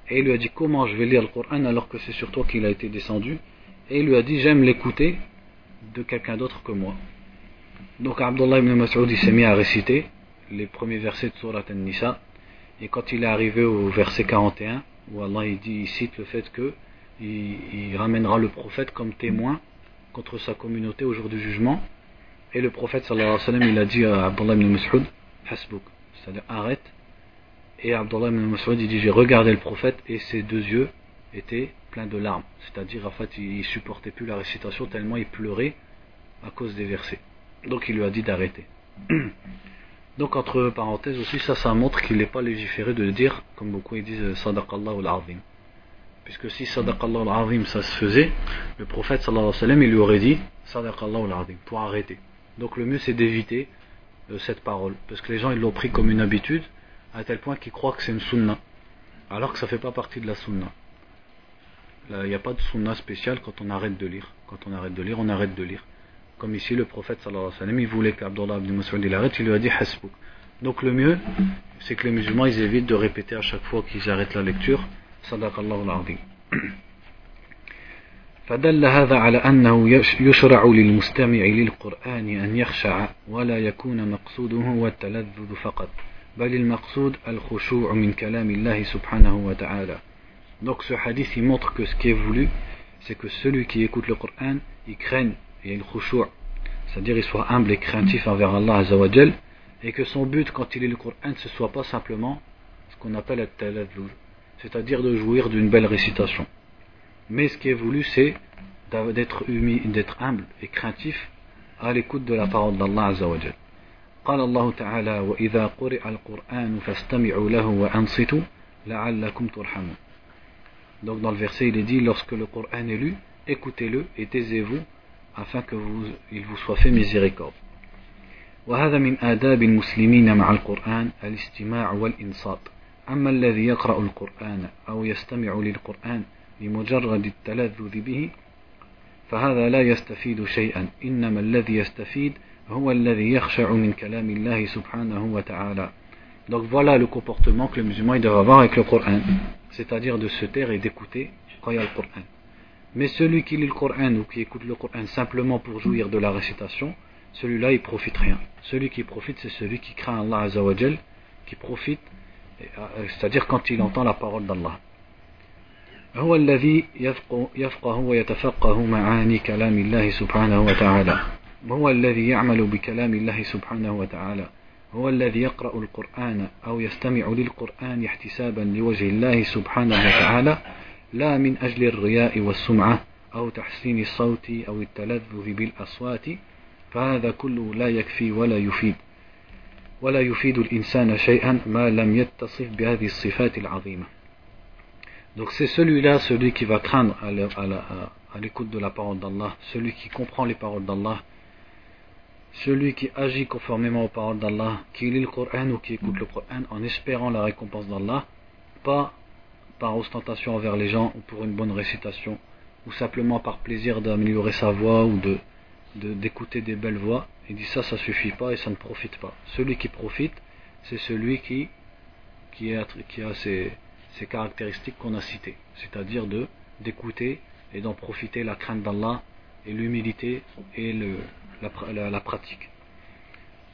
Et il lui a dit comment je vais lire le Coran alors que c'est sur toi qu'il a été descendu? Et il lui a dit j'aime l'écouter de quelqu'un d'autre que moi. Donc Abdullah ibn Mas'ud il s'est mis à réciter les premiers versets de Surat An-Nisa. Et quand il est arrivé au verset 41, où Allah il dit, il cite le fait que il ramènera le prophète comme témoin contre sa communauté au jour du jugement. Et le prophète sallallahu alayhi wa sallam, il a dit à Abdullah ibn Mas'ud, Hasbuk, c'est-à-dire arrête. Et Abdullah ibn Mas'ud, il dit, j'ai regardé le prophète et ses deux yeux étaient pleins de larmes. C'est-à-dire, en fait, il supportait plus la récitation tellement il pleurait à cause des versets. Donc il lui a dit d'arrêter. Donc entre parenthèses aussi, ça, ça montre qu'il n'est pas légiféré de dire, comme beaucoup ils disent, Sadaqallah al-Azim. Puisque si Sadaqallah al-Azim ça se faisait, le prophète sallallahu alayhi wa sallam il lui aurait dit Sadaqallah al-Azim pour arrêter. Donc le mieux c'est d'éviter euh, cette parole. Parce que les gens ils l'ont pris comme une habitude, à tel point qu'ils croient que c'est une sunna. Alors que ça ne fait pas partie de la sunna. Il n'y a pas de sunna spéciale quand on arrête de lire. Quand on arrête de lire, on arrête de lire. Comme ici le prophète sallallahu alayhi wa sallam, il voulait qu'Abdullah ibn Mas'ud il arrête, il lui a dit Hasbuk. Donc le mieux, c'est que les musulmans ils évitent de répéter à chaque fois qu'ils arrêtent la lecture. Sadaqallahu al فدل هذا على أنه يشرع للمستمع للقرآن أن يخشع ولا يكون مقصوده هو التلذذ فقط بل المقصود الخشوع من كلام الله سبحانه وتعالى Donc ce hadith il montre que ce qui est voulu c'est que celui qui écoute le Coran il craigne et il khushu' c'est-à-dire il soit humble et craintif envers Allah Azzawajal et que son but quand il lit le Coran ce soit pas simplement ce qu'on appelle le taladhuz c'est-à-dire de jouir d'une belle récitation. Mais ce qui est voulu, c'est d'être d'être humble et craintif à l'écoute de la parole d'Allah Azzawajal. قال الله تعالى وإذا قرئ القرآن فاستمعوا له وأنصتوا لعلكم ترحمون Donc dans le verset il est dit lorsque le Coran est lu, écoutez-le et taisez-vous afin que vous, il vous soit fait miséricorde. وهذا من آداب المسلمين مع القرآن الاستماع والإنصات أما الذي يقرأ القرآن أو يستمع للقرآن لمجرد التلذذ به فهذا لا يستفيد شيئا إنما الذي يستفيد هو الذي يخشع من كلام الله سبحانه وتعالى Donc voilà le comportement que le musulman doit avoir avec le Coran, c'est-à-dire de se taire et d'écouter quand il y a le Coran. Mais celui qui lit le Coran ou qui écoute le Coran simplement pour jouir de la récitation, celui-là il profite rien. Celui qui profite c'est celui qui craint Allah Azzawajal, qui profite, c'est-à-dire quand il entend la parole d'Allah. هو الذي يفقه ويتفقه معاني كلام الله سبحانه وتعالى. هو الذي يعمل بكلام الله سبحانه وتعالى. هو الذي يقرأ القرآن أو يستمع للقرآن احتسابا لوجه الله سبحانه وتعالى لا من أجل الرياء والسمعة أو تحسين الصوت أو التلذذ بالأصوات فهذا كله لا يكفي ولا يفيد. ولا يفيد الإنسان شيئا ما لم يتصف بهذه الصفات العظيمة. Donc c'est celui-là, celui qui va craindre à l'écoute de la parole d'Allah, celui qui comprend les paroles d'Allah, celui qui agit conformément aux paroles d'Allah, qui lit le Coran ou qui écoute le Coran en espérant la récompense d'Allah, pas par ostentation envers les gens ou pour une bonne récitation, ou simplement par plaisir d'améliorer sa voix ou d'écouter des belles voix, il dit ça, ça suffit pas et ça ne profite pas. Celui qui profite, c'est celui qui, qui a ses, ces caractéristiques qu'on a citées, c'est-à-dire de d'écouter et d'en profiter la crainte d'Allah et l'humilité et le, la, la, la pratique.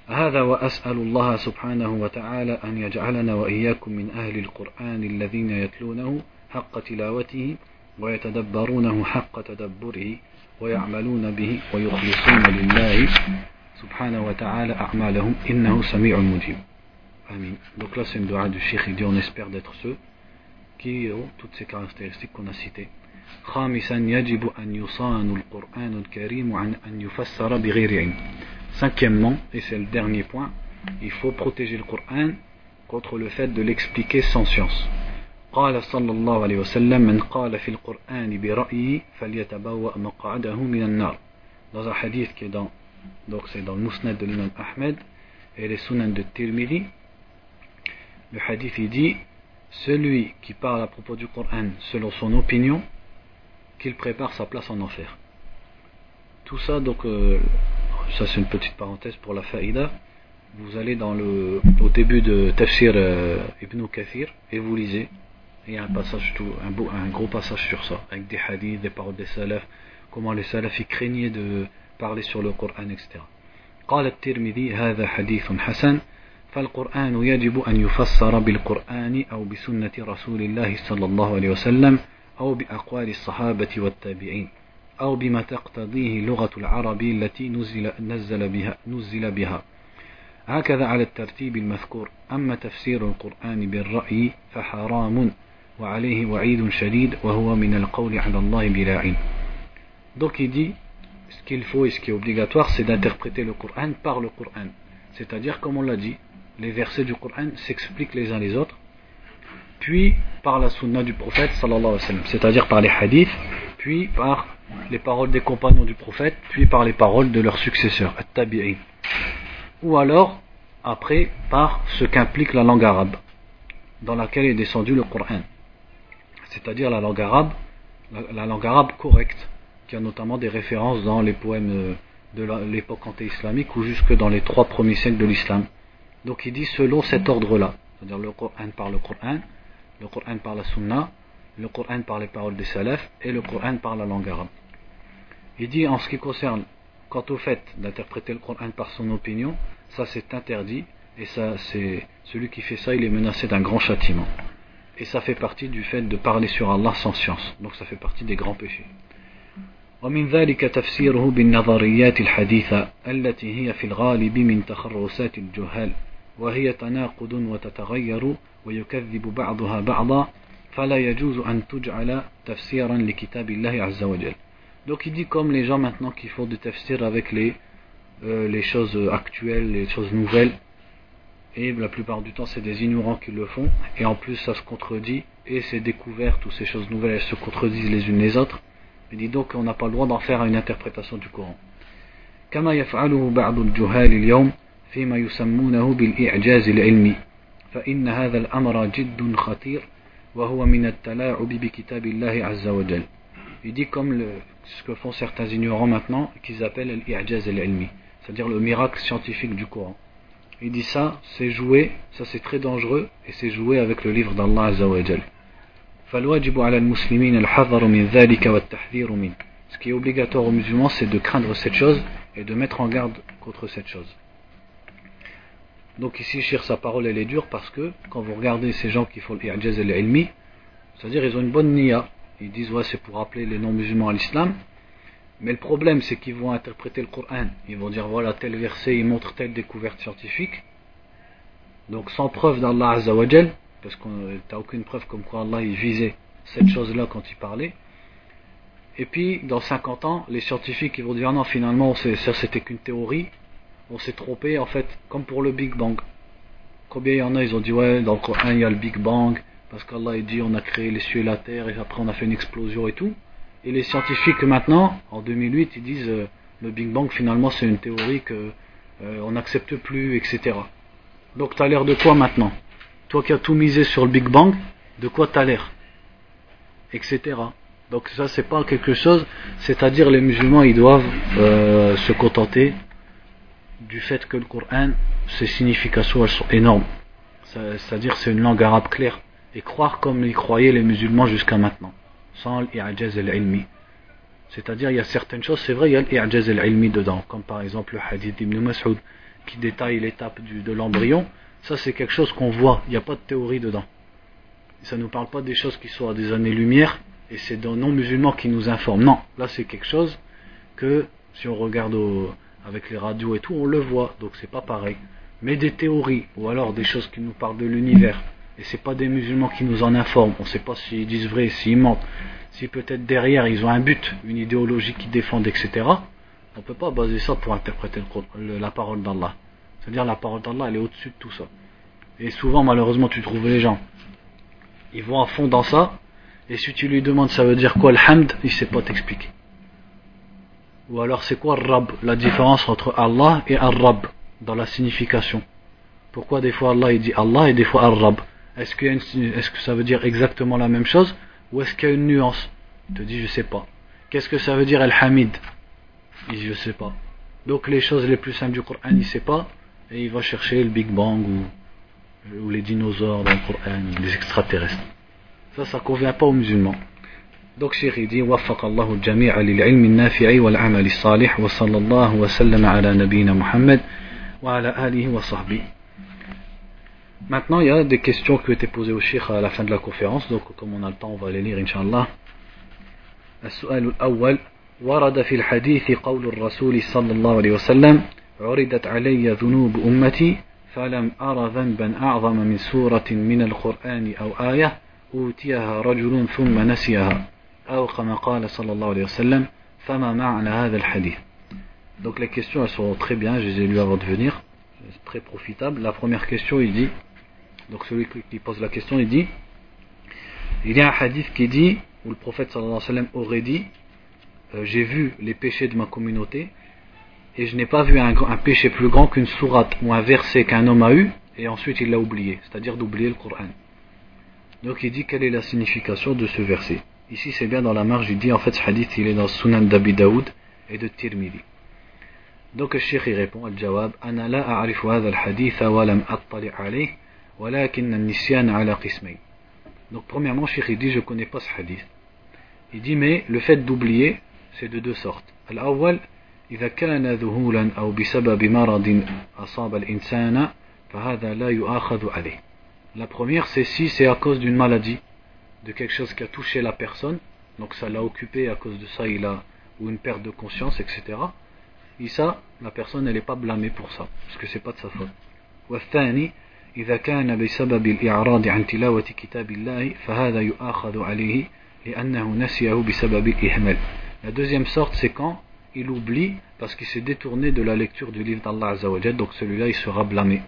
هذا وأسأل الله سبحانه وتعالى أن يجعلنا وإياكم من أهل القرآن الذين يتلونه حق تلاوته ويتدبرونه حق تدبره ويعملون به ويخلصون لله سبحانه وتعالى أعمالهم إنه سميع مجيب آمين Donc là c'est une dua du Cheikh, il dit on espère d'être ceux qui ont toutes ces caractéristiques qu'on a citées. خامسا يجب أن يصان القرآن الكريم عن أن يفسر بغير علم. Cinquièmement, et c'est le dernier point, il faut protéger le Coran contre le fait de l'expliquer sans science. قال صلى الله عليه وسلم من قال في القرآن برأيه فليتبوأ مقعده من النار. Dans un hadith qui est dans, donc c'est dans le Musnad de l'imam Ahmed et les Sunan de Tirmidhi, le hadith il dit celui qui parle à propos du Coran selon son opinion, qu'il prépare sa place en enfer. Tout ça, donc, euh, ça c'est une petite parenthèse pour la faïda. Vous allez dans le, au début de Tafsir euh, Ibn Kathir et vous lisez. Il y a un passage, tout, un, beau, un gros passage sur ça, avec des hadiths, des paroles des salafs, comment les salafs craignaient de parler sur le Coran, etc. قال الترمذي هذا حديث حسن فالقرآن يجب أن يفسر بالقرآن أو بسنة رسول الله صلى الله عليه وسلم أو بأقوال الصحابة والتابعين أو بما تقتضيه لغة العرب التي نزل, نزل, بها, نزل بها. هكذا على الترتيب المذكور. أما تفسير القرآن بالرأي فحرام وعليه وعيد شديد وهو من القول على الله بلا علم. Donc il dit, ce qu'il faut et ce qui est obligatoire, c'est d'interpréter le Coran par le Coran. C'est-à-dire, comme on l'a dit, les versets du Coran s'expliquent les uns les autres, puis par la sunna du prophète, c'est-à-dire par les hadiths, puis par les paroles des compagnons du prophète, puis par les paroles de leurs successeurs, at-tabi'in. Ou alors, après, par ce qu'implique la langue arabe, dans laquelle est descendu le Coran. C'est-à-dire la langue arabe, la, la langue arabe correcte, qui a notamment des références dans les poèmes de l'époque anté-islamique ou jusque dans les trois premiers siècles de l'islam. Donc il dit selon cet ordre-là, c'est-à-dire le Coran par le Coran, le Coran par la Sunna, le Coran par les paroles des salafs et le Coran par la langue arabe. Il dit en ce qui concerne, quant au fait d'interpréter le Coran par son opinion, ça c'est interdit et ça c'est celui qui fait ça il est menacé d'un grand châtiment. Et ça fait partie du fait de parler sur Allah sans science. Donc ça fait partie des grands péchés. ومن ذلك تفسيره بالنظريات الحديثة التي هي في الغالب من تخرصات الجهال وهي تناقض وتتغير ويكذب بعضها بعضا فلا يجوز أن تجعل تفسيرا لكتاب الله عز وجل Donc il dit comme les gens maintenant qui font du tafsir avec les, euh, les choses actuelles, les choses nouvelles, et la plupart du temps c'est des ignorants qui le font, et en plus ça se contredit, et ces découvertes ou ces choses nouvelles elles se contredisent les unes les autres, il dit donc qu'on n'a pas le droit d'en faire une interprétation du Coran. كما يفعله بعض الجهال اليوم فيما يسمونه بالإعجاز العلمي فإن هذا الأمر جد خطير وهو من التلاعب بكتاب الله عز وجل Il dit comme le, ce que font certains ignorants maintenant, qu'ils appellent l'I'jaz al-ilmi, c'est-à-dire le miracle scientifique du Coran. Il dit ça, c'est jouer, ça c'est très dangereux, et c'est jouer avec le livre d'Allah Azza wa Jal. فالواجب على المسلمين الحذر من ذلك والتحذير منه. Ce qui est obligatoire aux musulmans, c'est de craindre cette chose et de mettre en garde contre cette chose. Donc ici, Shir, sa parole, elle est dure parce que quand vous regardez ces gens qui font l'I'jaz al-ilmi, c'est-à-dire ils ont une bonne niya, ils disent ouais c'est pour rappeler les non-musulmans à l'islam, mais le problème c'est qu'ils vont interpréter le Coran, ils vont dire voilà tel verset il montre telle découverte scientifique, donc sans preuve d'Allah Azzawajal, parce que tu aucune preuve comme quoi Allah il visait cette chose-là quand il parlait, et puis dans 50 ans, les scientifiques ils vont dire non finalement c'était qu'une théorie, on s'est trompé en fait, comme pour le Big Bang. Combien il y en a, ils ont dit ouais dans le Coran il y a le Big Bang, parce qu'Allah il dit on a créé les cieux et la terre et après on a fait une explosion et tout. Et les scientifiques maintenant, en 2008, ils disent euh, le Big Bang finalement c'est une théorie que euh, on n'accepte plus, etc. Donc tu as l'air de quoi maintenant? Toi qui as tout misé sur le Big Bang, de quoi tu as l'air Etc. Donc ça c'est pas quelque chose, c'est-à-dire les musulmans ils doivent euh, se contenter du fait que le Coran, ses significations elles sont énormes. C'est-à-dire c'est une langue arabe claire et croire comme y croyaient les musulmans jusqu'à maintenant, sans l'I'ajaz al-ilmi. C'est-à-dire, il y a certaines choses, c'est vrai, il y a l'I'ajaz al-ilmi dedans, comme par exemple le hadith d'Ibn Mas'ud qui détaille l'étape de l'embryon. Ça, c'est quelque chose qu'on voit, il n'y a pas de théorie dedans. Ça ne nous parle pas des choses qui sont à des années-lumière, et c'est dans non-musulmans qui nous informent. Non, là, c'est quelque chose que, si on regarde avec les radios et tout, on le voit, donc c'est pas pareil. Mais des théories, ou alors des choses qui nous parlent de l'univers, et c'est pas des musulmans qui nous en informent, on sait pas s'ils disent vrai, s'ils mentent, si peut-être derrière ils ont un but, une idéologie qu'ils défendent, etc. On peut pas baser ça pour interpréter la parole d'Allah. C'est-à-dire la parole d'Allah, elle est au-dessus de tout ça. Et souvent, malheureusement, tu trouves les gens, ils vont à fond dans ça, et si tu lui demandes ça veut dire quoi le hamd, il sait pas t'expliquer. Ou alors c'est quoi rab, la différence entre Allah et ar-rab dans la signification. Pourquoi des fois Allah il dit Allah et des fois ar-rab est-ce que, ça veut dire exactement la même chose ou est-ce qu'il y a une nuance? Il te dit je sais pas. Qu'est-ce que ça veut dire Al-Hamid? Il dit je sais pas. Donc les choses les plus simples du Coran, il sait pas et il va chercher le Big Bang ou, ou les dinosaures dans le Coran, les extraterrestres. Ça, ça convient pas aux musulmans. Cheikh il dit وفق الله الجميع للعلم النافع والعمل الصالح وصلى الله وسلم على نبينا محمد وعلى آله وصحبه Maintenant, il y a des questions qui ont été posées au Cheikh à la fin de la conférence, donc comme on a le temps, on va les lire, Inch'Allah. السؤال الأول ورد في الحديث قول الرسول صلى الله عليه وسلم عرضت علي ذنوب أمتي فلم أر ذنبا أعظم من سورة من القرآن أو آية أوتيها رجل ثم نسيها. أو كما قال صلى الله عليه وسلم فما معنى هذا الحديث Donc les questions elles sont très bien, je les ai lues avant de venir, c'est très profitable. La première question il dit Donc celui qui pose la question, il dit il y a un hadith qui dit, où le prophète sallallahu alayhi wa sallam aurait dit euh, J'ai vu les péchés de ma communauté et je n'ai pas vu un, péché plus grand qu'une sourate ou un verset qu'un homme a eu et ensuite il l'a oublié, c'est-à-dire d'oublier le Coran. Donc il dit quelle est la signification de ce verset. Ici c'est bien dans la marge, il dit en fait ce hadith il est dans Sunan d'Abi Daoud et de Tirmidhi. Donc le cheikh il répond Al-Jawab Ana la a'rifu hadha al-hadith wa lam attali alayh donc premièrement, Cheikh il dit je connais pas ce hadith. Il dit mais le fait d'oublier, c'est de deux sortes. الأول إذا كان ذهولا أو بسبب مرض أصاب الإنسان فهذا لا يؤاخذ عليه. La première c'est si c'est à cause d'une maladie, de quelque chose qui a touché la personne, donc ça l'a occupé à cause de ça il a ou une perte de conscience, etc. Et ça, la personne elle n'est pas blâmée pour ça, parce que c'est pas de sa faute. والثاني إذا كان بسبب الإعراض عن تلاوة كتاب الله فهذا يؤاخذ عليه لأنه نسيه بسبب الإهمال La deuxième sorte, c'est quand il oublie parce qu'il s'est détourné de la lecture du livre d'Allah Azzawajal, donc celui-là il sera blâmé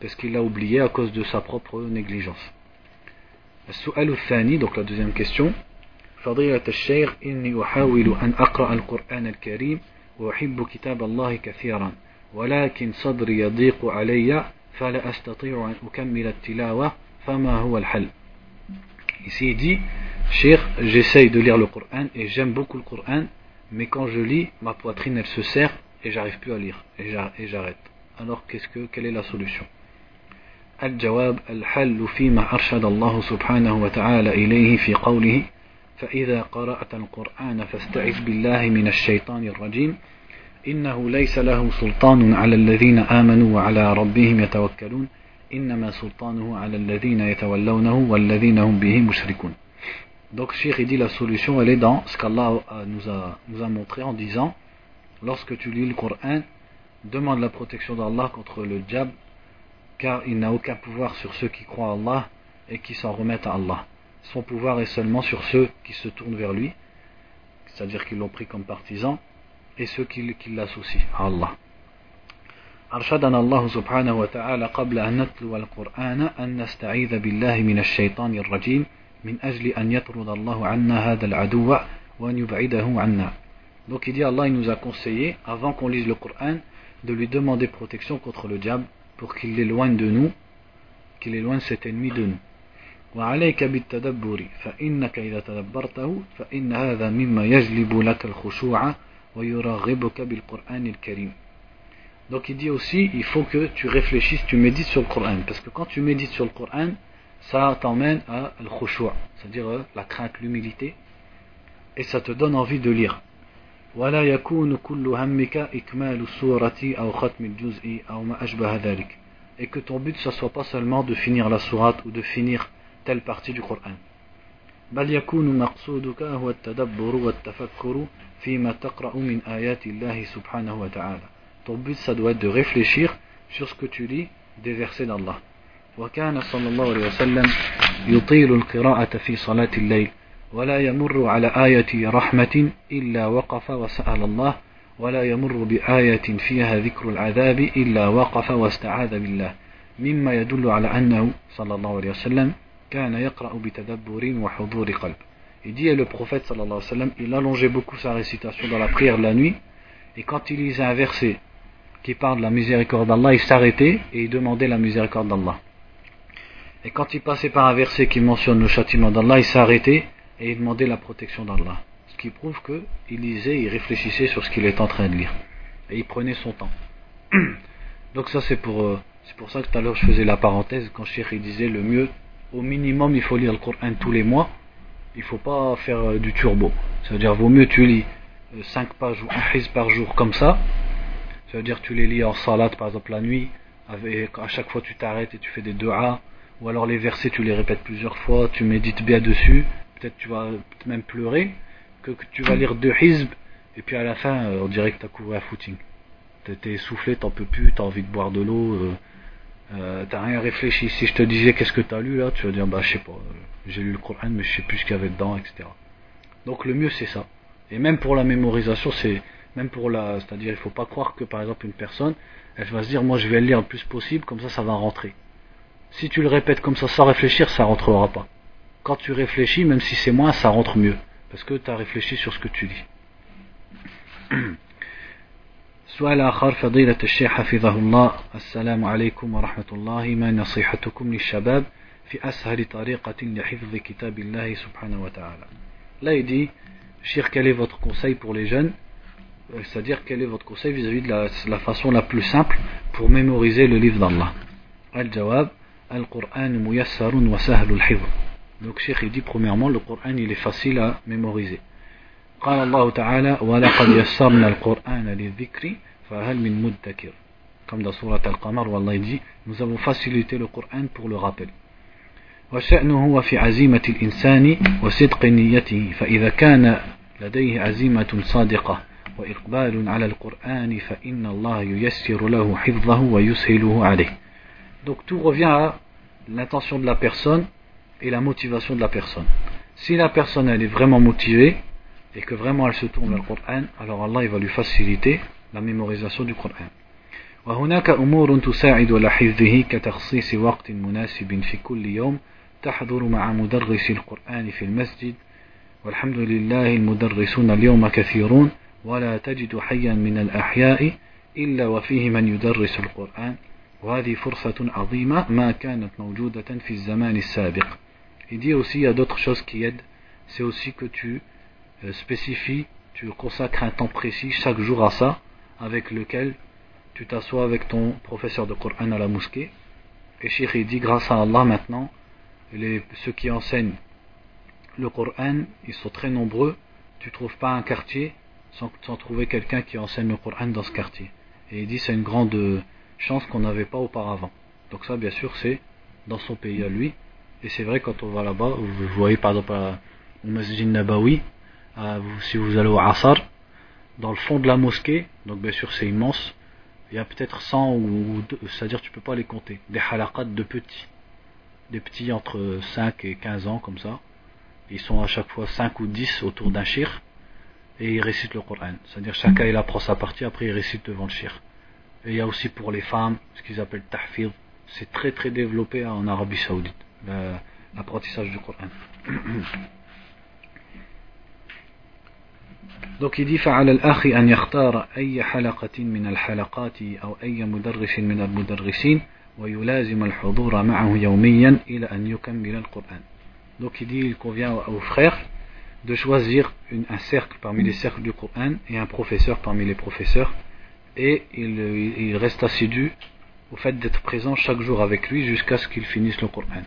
parce qu'il l'a oublié à cause de sa propre négligence. السؤال الثاني, donc la deuxième question فضيلة الشيخ إني أحاول أن أقرأ القرآن الكريم وأحب كتاب الله كثيرا ولكن صدري يضيق علي فلا أستطيع أن أكمل التلاوة فما هو الحل Ici il dit, Cheikh, j'essaye de lire le Coran et j'aime beaucoup le Coran, mais quand je lis, ma poitrine elle se serre et j'arrive plus à lire et j'arrête. Alors qu'est-ce que, quelle est la solution الجواب الحل فيما أرشد الله سبحانه وتعالى إليه في قوله فإذا قرأت القرآن فاستعذ بالله من الشيطان الرجيم. إنه ليس له سلطان على الذين آمنوا وعلى ربهم يتوكلون. إنما سلطانه على الذين يتولونه والذين هم به مشركون. Donc, Cheikh, dit la solution, elle est dans ce qu'Allah nous a, nous a montré en disant lorsque tu lis le Coran, demande la protection d'Allah contre le diable, car il n'a aucun pouvoir sur ceux qui croient à Allah et qui s'en remettent à Allah. Son pouvoir est seulement sur ceux qui se tournent vers lui, c'est-à-dire qu'ils l'ont pris comme partisan, et ceux qui, qui l'associent à Allah. أرشدنا الله سبحانه وتعالى قبل أن نتلو القرآن أن نستعيذ بالله من الشيطان الرجيم من أجل أن يطرد الله عنا هذا العدو وأن يبعده عنا Donc il dit Allah il nous a conseillé, avant qu'on lise le Coran, de lui demander protection contre le diable pour qu'il l'éloigne de nous, qu'il éloigne cet ennemi de nous. وعليك بالتدبر فإنك إذا تدبرته فإن هذا مما يجلب لك الخشوع ويرغبك بالقرآن الكريم Donc il dit aussi, il faut que tu réfléchisses, tu médites sur le Coran. Parce que quand tu médites sur le Coran, ça t'emmène à al-khushu', c'est-à-dire euh, la crainte, l'humilité, et ça te donne envie de lire. ولا يكون كل همك إكمال السورة أو ختم الجزء أو ما أشبه ذلك. Et que ton but ce soit pas seulement de finir la sourate ou de finir telle partie du Coran. بل يكون مقصودك هو التدبر والتفكر فيما تقرأ من آيات الله سبحانه وتعالى. Ton but ça doit être de réfléchir sur ce que tu lis des versets d'Allah. وكان صلى الله عليه وسلم يطيل القراءة في صلاة الليل. ولا يمر على آية رحمة إلا وقف وسأل الله ولا يمر بآية فيها ذكر العذاب إلا وقف واستعاذ بالله مما يدل على أنه صلى الله عليه وسلم كان يقرأ بتدبر وحضور قلب Il dit, et le prophète sallallahu alayhi wa sallam, il allongeait beaucoup sa récitation dans la prière de la nuit, et quand il lisait un verset qui parle de la miséricorde d'Allah, il s'arrêtait et il demandait la miséricorde d'Allah. Et quand il passait par un verset qui mentionne le châtiment d'Allah, il s'arrêtait et il demandait la protection d'Allah. Ce qui prouve qu'il lisait, il réfléchissait sur ce qu'il est en train de lire. Et il prenait son temps. Donc ça c'est pour, euh, c'est pour ça que tout à l'heure je faisais la parenthèse quand Cheikh disait le mieux, au minimum il faut lire le Coran tous les mois. Il ne faut pas faire euh, du turbo. Ça veut dire vaut mieux tu lis 5 euh, pages ou un hiz par jour comme ça. Ça veut dire tu les lis en salade par exemple la nuit. Avec, à chaque fois tu t'arrêtes et tu fais des du'a. Ou alors les versets tu les répètes plusieurs fois, tu médites bien dessus peut-être tu vas même pleurer, que, tu vas lire deux hizb, et puis à la fin, euh, on dirait que tu as couru un footing. T'es essoufflé, t'en peux plus, t'as envie de boire de l'eau, euh, euh, t'as rien réfléchi. Si je te disais qu'est-ce que t'as lu là, tu vas dire bah je sais pas, j'ai lu le Coran mais je sais plus ce qu'il y avait dedans, etc. Donc le mieux c'est ça. Et même pour la mémorisation, c'est même pour la, c'est-à-dire il faut pas croire que par exemple une personne, elle va se dire moi je vais le lire le plus possible, comme ça ça va rentrer. Si tu le répètes comme ça sans réfléchir, ça rentrera pas quand tu réfléchis, même si c'est moins, ça rentre mieux. Parce que tu as réfléchi sur ce que tu dis. سؤال آخر فضيلة الشيخ حفظه الله السلام عليكم ورحمة الله ما نصيحتكم للشباب في أسهل طريقة لحفظ كتاب الله سبحانه وتعالى Là il dit, Cheikh, quel est votre conseil pour les jeunes C'est-à-dire, quel est votre conseil vis-à-vis de la, la façon la plus simple pour mémoriser le livre d'Allah Al-Jawab, Al-Qur'an muyassarun wa sahlu al-hifz Donc, Cheikh, il dit premièrement, le Coran, il est facile à mémoriser. قال الله تعالى ولقد يسرنا القرآن للذكر فهل من مدكر. Comme dans سورة القمر والله dit nous avons facilité le Coran pour le rappel وشأنه هو في عزيمة الإنسان وصدق نيته. فإذا كان لديه عزيمة صادقة وإقبال على القرآن فإن الله ييسر له حفظه ويسهله عليه. Donc tout revient à l'intention de la personne et la motivation de la personne. Si la personne elle est vraiment motivée et que vraiment elle se tourne vers le Coran, alors Allah il va lui faciliter la mémorisation du Coran. وهناك أمور تساعد على حفظه كتخصيص وقت مناسب في كل يوم تحضر مع مدرس القرآن في المسجد والحمد لله المدرسون اليوم كثيرون ولا تجد حيا من الأحياء إلا وفيه من يدرس القرآن وهذه فرصة عظيمة ما كانت موجودة في الزمان السابق Il dit aussi il y a d'autres choses qui aident c'est aussi que tu euh, spécifies tu consacres un temps précis chaque jour à ça avec lequel tu t'assois avec ton professeur de Coran à la mosquée et Cheikh dit grâce à Allah maintenant les, ceux qui enseignent le Coran ils sont très nombreux tu trouves pas un quartier sans, sans trouver quelqu'un qui enseigne le Coran dans ce quartier et il dit c'est une grande chance qu'on n'avait pas auparavant. Donc ça, bien sûr, c'est dans son pays à lui. Et c'est vrai, quand on va là-bas, vous voyez par exemple au Masjid Nabawi, si vous allez au Asar, dans le fond de la mosquée, donc bien sûr c'est immense, il y a peut-être 100 ou, c'est-à-dire tu peux pas les compter, des halaqat de petits, des petits entre 5 et 15 ans comme ça, ils sont à chaque fois 5 ou 10 autour d'un shir, et ils récitent le Coran, c'est-à-dire chacun il apprend sa partie, après il récite devant le shir. Et il y a aussi pour les femmes ce qu'ils appellent tahfir. C'est très très développé en Arabie Saoudite, l'apprentissage du Coran. Donc il dit فعلى الأخ أن يختار أي حلقة من الحلقات أو أي مدرس من المدرسين ويلازم الحضور معه يوميا إلى أن يكمل القرآن. Donc il dit il convient aux frères de choisir une, un cercle parmi les cercles du Coran et un professeur parmi les professeurs et il, il reste assidu au fait d'être présent chaque jour avec lui jusqu'à ce qu'il finisse le Coran.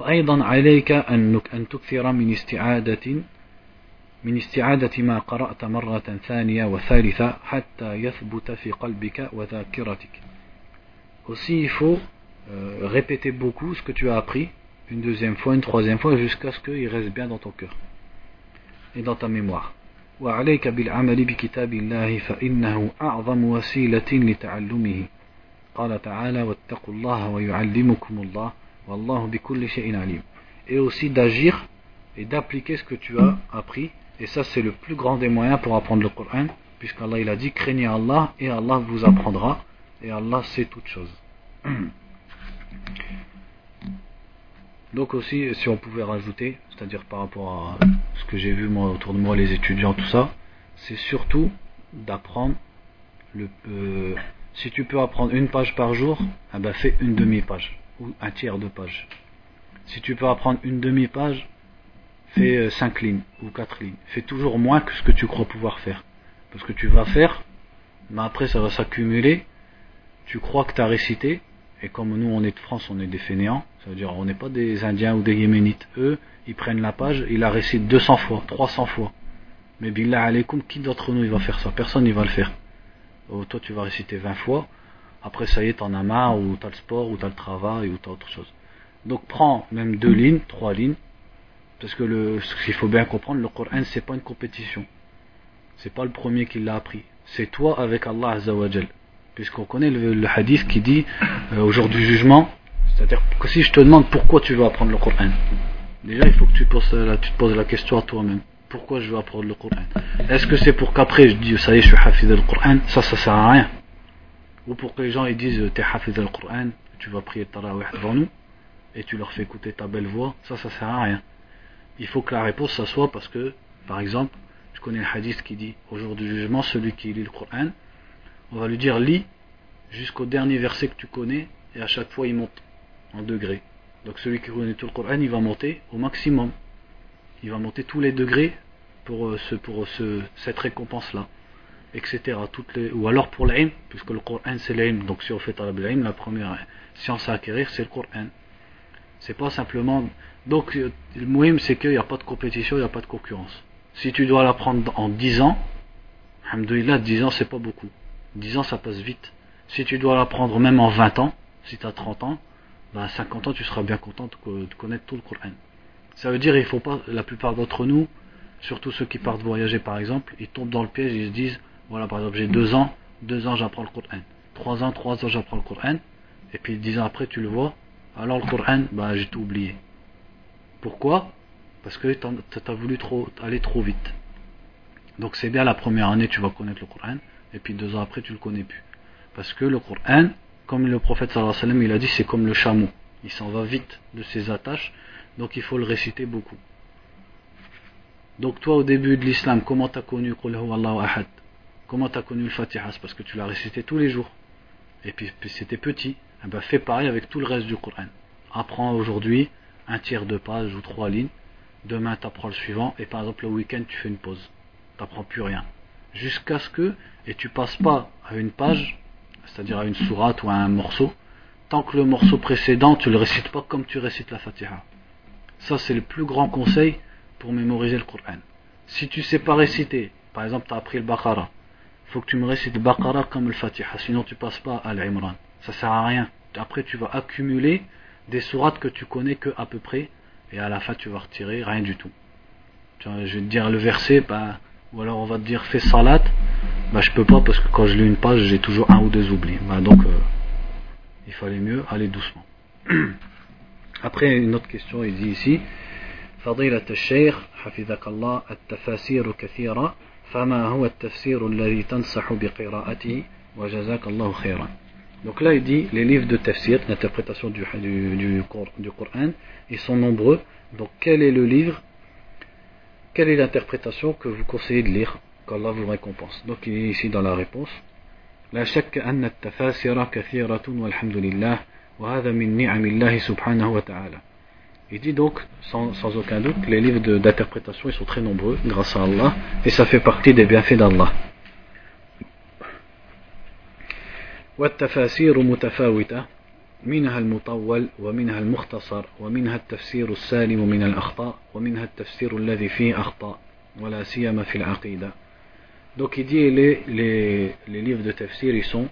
وأيضا عليك أن أن تكثر من استعادة من استعادة ما قرأت مرة ثانية وثالثة حتى يثبت في قلبك وذاكرتك. Aussi, il faut euh, répéter beaucoup ce que tu as appris, une deuxième fois, une troisième fois, jusqu'à ce qu'il reste bien dans ton cœur et dans ta mémoire. وعليك بالعمل بكتاب الله فإنه أعظم وسيلة لتعلمه قال تعالى واتقوا الله ويعلمكم الله Et aussi d'agir et d'appliquer ce que tu as appris. Et ça, c'est le plus grand des moyens pour apprendre le Coran, puisqu'Allah il a dit craignez Allah et Allah vous apprendra. Et Allah sait toutes choses. Donc aussi, si on pouvait rajouter, c'est-à-dire par rapport à ce que j'ai vu moi autour de moi, les étudiants, tout ça, c'est surtout d'apprendre le. Euh, si tu peux apprendre une page par jour, eh ben fais une demi-page ou un tiers de page. Si tu peux apprendre une demi-page, fais euh, cinq lignes ou quatre lignes. Fais toujours moins que ce que tu crois pouvoir faire. Parce que tu vas faire, mais après ça va s'accumuler. Tu crois que tu as récité, et comme nous on est de France, on est des fainéants, ça veut dire on n'est pas des Indiens ou des Yéménites. Eux, ils prennent la page, ils la récitent 200 fois, 300 fois. Mais billah alaykoum, qui d'entre nous il va faire ça? Personne il va le faire. Oh, toi tu vas réciter 20 fois, après ça y est, t'en as marre, ou t'as le sport, ou t'as le travail, ou t'as autre chose. Donc prends même deux lignes, trois lignes, parce que le, ce qu'il faut bien comprendre, le Coran c'est pas une compétition. C'est pas le premier qui l'a appris. C'est toi avec Allah Azzawajal. Puisqu'on connaît le, hadith qui dit euh, au jour du jugement, c'est-à-dire que si je te demande pourquoi tu veux apprendre le Coran, déjà il faut que tu, poses la, tu te poses la question à toi-même. Pourquoi je veux apprendre le Coran? Est-ce que c'est pour qu'après je dise ça y est, je suis hafiz le Coran? Ça, ça sert à rien. Ou pour que les gens ils disent t'es hafiz Coran, tu vas prier tarawih devant nous et tu leur fais écouter ta belle voix, ça, ça sert à rien. Il faut que la réponse ça soit parce que, par exemple, je connais le hadith qui dit au jour du jugement, celui qui lit le Coran, on va lui dire lis jusqu'au dernier verset que tu connais et à chaque fois il monte en degrés. Donc celui qui connaît tout le Coran, il va monter au maximum. Il va monter tous les degrés pour, euh, ce, cette récompense-là, etc. Toutes les, ou alors pour l'aim, puisque le Coran c'est l'aim. Donc si on fait l'aim, la première science à acquérir c'est le Coran. C'est pas simplement. Donc le muhim c'est qu'il n'y a pas de compétition, il n'y a pas de concurrence. Si tu dois l'apprendre en 10 ans, alhamdoulilah, 10 ans c'est pas beaucoup. 10 ans ça passe vite. Si tu dois l'apprendre même en 20 ans, si tu as 30 ans, bah, à 50 ans, tu seras bien content de connaître tout le Coran. Ça veut dire il faut pas, la plupart d'entre nous, surtout ceux qui partent voyager par exemple, ils tombent dans le piège, ils se disent, voilà par exemple j'ai deux ans, deux ans j'apprends le Coran, trois ans, trois ans j'apprends le Coran, et puis dix ans après tu le vois, alors le Coran, bah j'ai tout oublié. Pourquoi? Parce que tu as voulu trop, aller trop vite. Donc c'est bien la première année tu vas connaître le Coran, et puis deux ans après tu le connais plus. Parce que le Coran, comme le prophète sallallahu alayhi wa sallam, il a dit, c'est comme le chameau. Il s'en va vite de ses attaches, donc il faut le réciter beaucoup. Donc toi, au début de l'islam, comment tu as connu Comment tu as connu le Fatiha? C'est parce que tu l'as récité tous les jours. Et puis, c'était petit. Eh ben, fais pareil avec tout le reste du Coran. Apprends aujourd'hui un tiers de page ou trois lignes. Demain, tu apprends le suivant. Et par exemple, le week-end, tu fais une pause. Tu n'apprends plus rien. Jusqu'à ce que, et tu passes pas à une page, c'est-à-dire à une sourate ou à un morceau, tant que le morceau précédent, tu le récites pas comme tu récites la Fatiha. Ça, c'est le plus grand conseil pour mémoriser le Coran. Si tu sais pas réciter, par exemple, tu as appris le Baqarah, faut que tu me récites le Baqarah comme le Fatiha, sinon tu passes pas à l'Imran. Ça sert à rien. Après, tu vas accumuler des sourates que tu connais que à peu près, et à la fin, tu vas retirer rien du tout. Je vais te dire le verset, bah, ou alors on va te dire fais salat, bah, je peux pas parce que quand je lis une page, j'ai toujours un ou deux oublis. Bah, donc, euh, il fallait mieux aller doucement. Après, une autre question, il dit ici فضيلة الشيخ حفظك الله التفاسير كثيرة فما هو التفسير الذي تنصح بقراءته وجزاك الله خيرا Donc là, il dit les livres de tafsir, l'interprétation du, du, du, du Coran, ils sont nombreux. Donc, quel est le livre, quelle est l'interprétation que vous conseillez de lire qu'Allah vous récompense Donc, il est ici dans la réponse. لا شك أن التفاسير كثيرة والحمد لله وهذا من نعم الله سبحانه وتعالى Il dit donc, sans, sans aucun doute, les livres d'interprétation ils sont très nombreux, grâce à Allah, et ça fait partie des bienfaits d'Allah. والتفاسير متفاوتة منها المطول ومنها المختصر ومنها التفسير السالم من الأخطاء ومنها التفسير الذي فيه أخطاء ولا سيما في العقيدة Donc il dit les, les, les livres de tafsir ils sont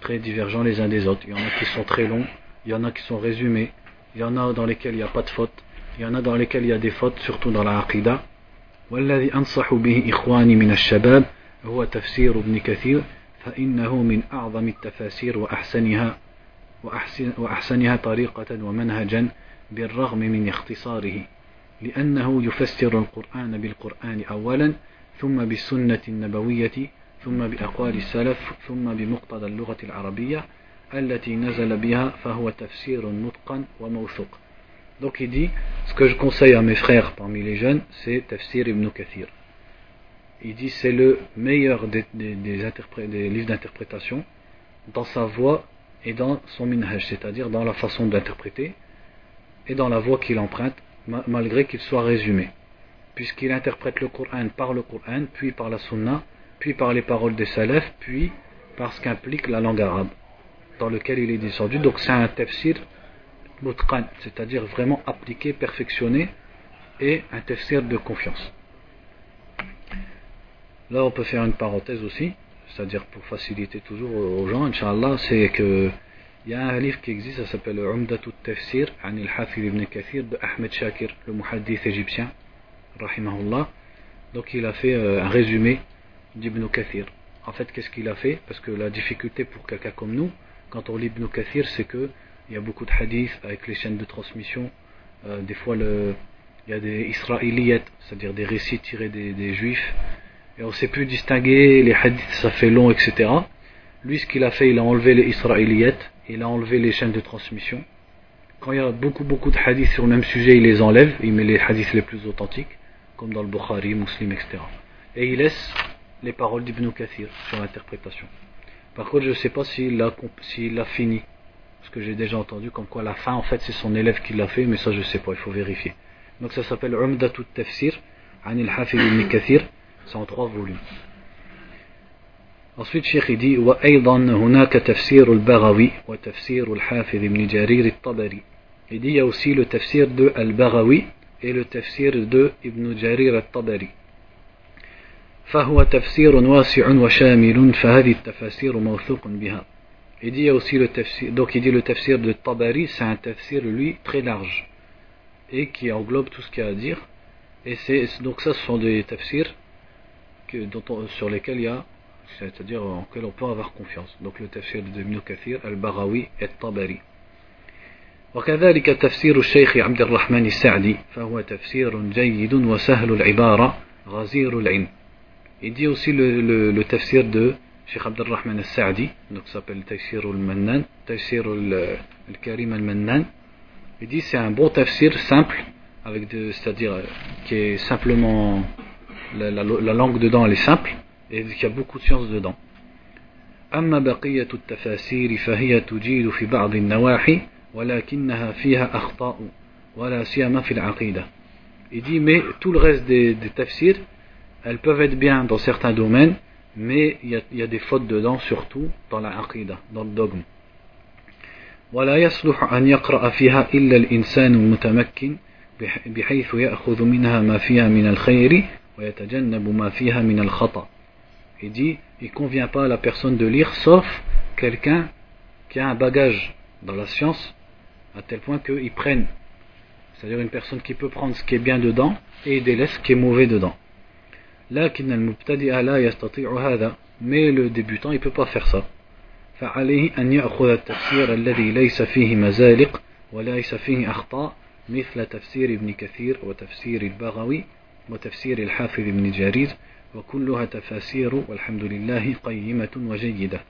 très divergents les uns des autres. Il y en a qui sont très longs, il y en a qui sont résumés, il y en a dans lesquels il n'y a pas de faute, il y en a dans lesquels il y a des fautes, surtout dans la aqidah. والذي أنصح به إخواني من الشباب هو تفسير ابن كثير فإنه من أعظم التفاسير وأحسنها وأحسن وأحسنها طريقة ومنهجا بالرغم من اختصاره لأنه يفسر القرآن بالقرآن أولا ثم بالسنة النبوية ثم بأقوال السلف ثم بمقتضى اللغة العربية التي نزل بها فهو تفسير متقن وموثوق Donc il dit, ce que je conseille à mes frères parmi les jeunes, c'est Tafsir ibn Kathir. Il dit c'est le meilleur des, des, des, des livres d'interprétation dans sa voix et dans son minhaj, c'est-à-dire dans la façon d'interpréter et dans la voix qu'il emprunte, malgré qu'il soit résumé. Puisqu'il interprète le Coran par le Coran, puis par la Sunna, puis par les paroles des Salaf, puis par ce qu'implique la langue arabe dans lequel il est descendu. Donc c'est un tafsir mutqan, c'est-à-dire vraiment appliqué, perfectionné, et un tafsir de confiance. Là, on peut faire une parenthèse aussi, c'est-à-dire pour faciliter toujours aux gens, Inch'Allah, c'est que il y a un livre qui existe, ça s'appelle Umdatu Tafsir, An al-Hafid ibn Kathir, de Ahmed Shakir, le muhaddith égyptien, rahimahullah. Donc il a fait euh, un résumé d'Ibn Kathir. En fait, qu'est-ce qu'il a fait? Parce que la difficulté pour quelqu'un comme nous, quand on lit Ibn Kathir, c'est que il y a beaucoup de hadiths avec les chaînes de transmission. Euh, des fois, il y a des israéliyettes, c'est-à-dire des récits tirés des, juifs et on ne sait plus distinguer les hadiths, ça fait long, etc. Lui, ce qu'il a fait, il a enlevé les israéliyettes, il a enlevé les chaînes de transmission. Quand il y a beaucoup, beaucoup de hadiths sur le même sujet, il les enlève, il met les hadiths les plus authentiques, comme dans le Bukhari, Muslim, etc. Et il laisse les paroles d'Ibn Kathir sur l'interprétation. Par contre, je ne sais pas s'il l'a s'il a fini. Parce que j'ai déjà entendu comme quoi la fin, en fait, c'est son élève qui l'a fait, mais ça, je ne sais pas, il faut vérifier. Donc ça s'appelle Umdatut Tafsir, Anil Hafid ibn Kathir, c'est en trois volumes. Ensuite, Cheikh il dit وأيضا هناك تفسير البغوي وتفسير الحافظ ابن جرير الطبري. Il dit il y a aussi le tafsir de Al-Baghawi et le tafsir de Ibn Jarir al-Tabari. فهو تفسير واسع وشامل فهذه التفاسير موثوق بها. Il dit aussi le tafsir, donc il dit le tafsir de Tabari, c'est un tafsir lui très large et qui englobe tout ce qu'il y a à dire. Et c'est donc ça, ce sont des tafsirs que, dont on, sur lesquels il y a, c'est-à-dire en lesquels on peut avoir confiance. Donc le tafsir de Ibn Kathir, Al-Barawi et Tabari. وكذلك تفسير الشيخ عبد الرحمن السعدي فهو تفسير جيد وسهل العبارة غزير العلم Il dit aussi le, le, le tafsir de Sheikh Abdel Rahman al-Sa'di, donc ça s'appelle Tafsir al-Mannan, Tafsir al-Karim al-Mannan. Il dit c'est un bon tafsir simple, avec c'est-à-dire qui est simplement la, la, la, langue dedans elle est simple, et qu'il y a beaucoup de sciences dedans. أما بقية التفاسير فهي تجيد في بعض النواحي ولكنها فيها أخطاء ولا سيما في العقيدة Il dit mais tout le reste des, des tafsirs elles peuvent être bien dans certains domaines mais il y, a, il y a des fautes dedans surtout dans la aqidah, dans le dogme ولا يصلح أن يقرأ فيها إلا الإنسان المتمكن بحيث يأخذ منها ما فيها من الخير ويتجنب ما فيها من الخطأ Il dit, il convient pas à la personne de lire sauf quelqu'un qui a un bagage dans la science à tel point qu'il prenne, c'est-à-dire une personne qui peut prendre ce qui est bien dedans et il délaisse ce qui est mauvais dedans. لكن المبتدئ لا يستطيع هذا. مي لو ديبيتون يبو با فيغ سا فعليه أن يأخذ التفسير الذي ليس فيه مزالق وليس فيه أخطاء مثل تفسير ابن كثير وتفسير البغوي وتفسير الحافظ ابن جرير وكلها تفاسير والحمد لله قيمة وجيدة.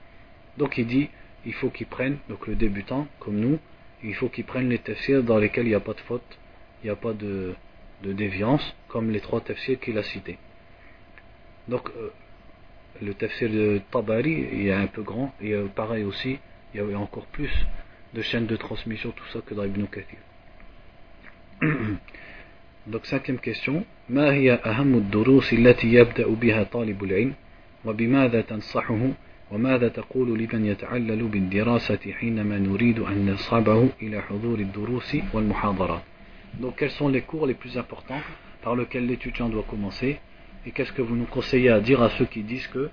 دونك يدي il faut qu'il prenne donc le débutant comme nous il faut qu'il prenne les tafsirs dans lesquels il n'y a pas de faute il n'y a pas de, de déviance comme les trois tafsirs donc euh, le tafsir de Tabari il est un peu grand et euh, pareil aussi il y a encore plus de chaînes de transmission tout ça que dans Ibn Kathir donc cinquième question ما هي أهم الدروس التي يبدأ بها طالب العلم وبماذا تنصحه وماذا تقول لمن يتعلل بالدراسة حينما نريد أن نصحبه إلى حضور الدروس والمحاضرات Donc quels sont les cours les plus importants par lesquels l'étudiant doit commencer et qu'est-ce que vous nous conseillez à dire à ceux qui disent que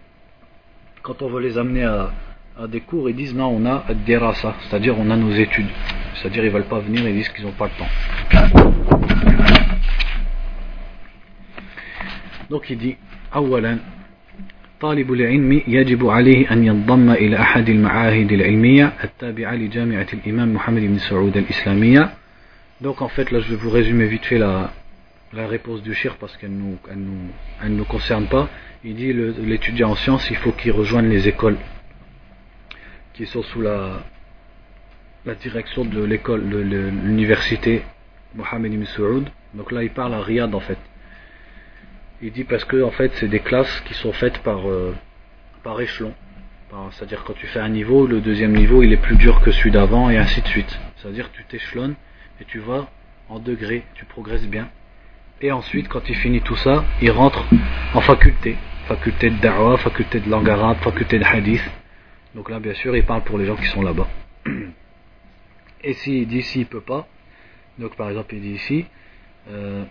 quand on veut les amener à, à des cours, ils disent non, on a derasa, c'est-à-dire on a nos études. C'est-à-dire ils veulent pas venir, ils disent qu'ils n'ont pas le temps. Donc il dit, أولا طالب العلم يجب عليه أن ينضم إلى أحد المعاهد العلمية التابعة لجامعة الإمام محمد بن سعود الإسلامية Donc en fait là je vais vous résumer vite fait la, la réponse du shir parce qu'elle ne nous, elle nous, elle nous concerne pas. Il dit l'étudiant en sciences il faut qu'il rejoigne les écoles qui sont sous la, direction de l'école, de l'université Mohamed Ibn. Donc là il parle à Riyad en fait. Il dit parce que en fait c'est des classes qui sont faites par, euh, par échelon. C'est-à-dire quand tu fais un niveau, le deuxième niveau il est plus dur que celui d'avant et ainsi de suite. C'est-à-dire tu t'échelonnes et tu vas en degrés, tu progresses bien. Et ensuite quand il finit tout ça, il rentre en faculté. Faculté de da'wah, faculté de langue arabe, faculté de hadith. Donc là bien sûr il parle pour les gens qui sont là-bas. Et s'il dit s'il peut pas, donc par exemple il dit ici, euh,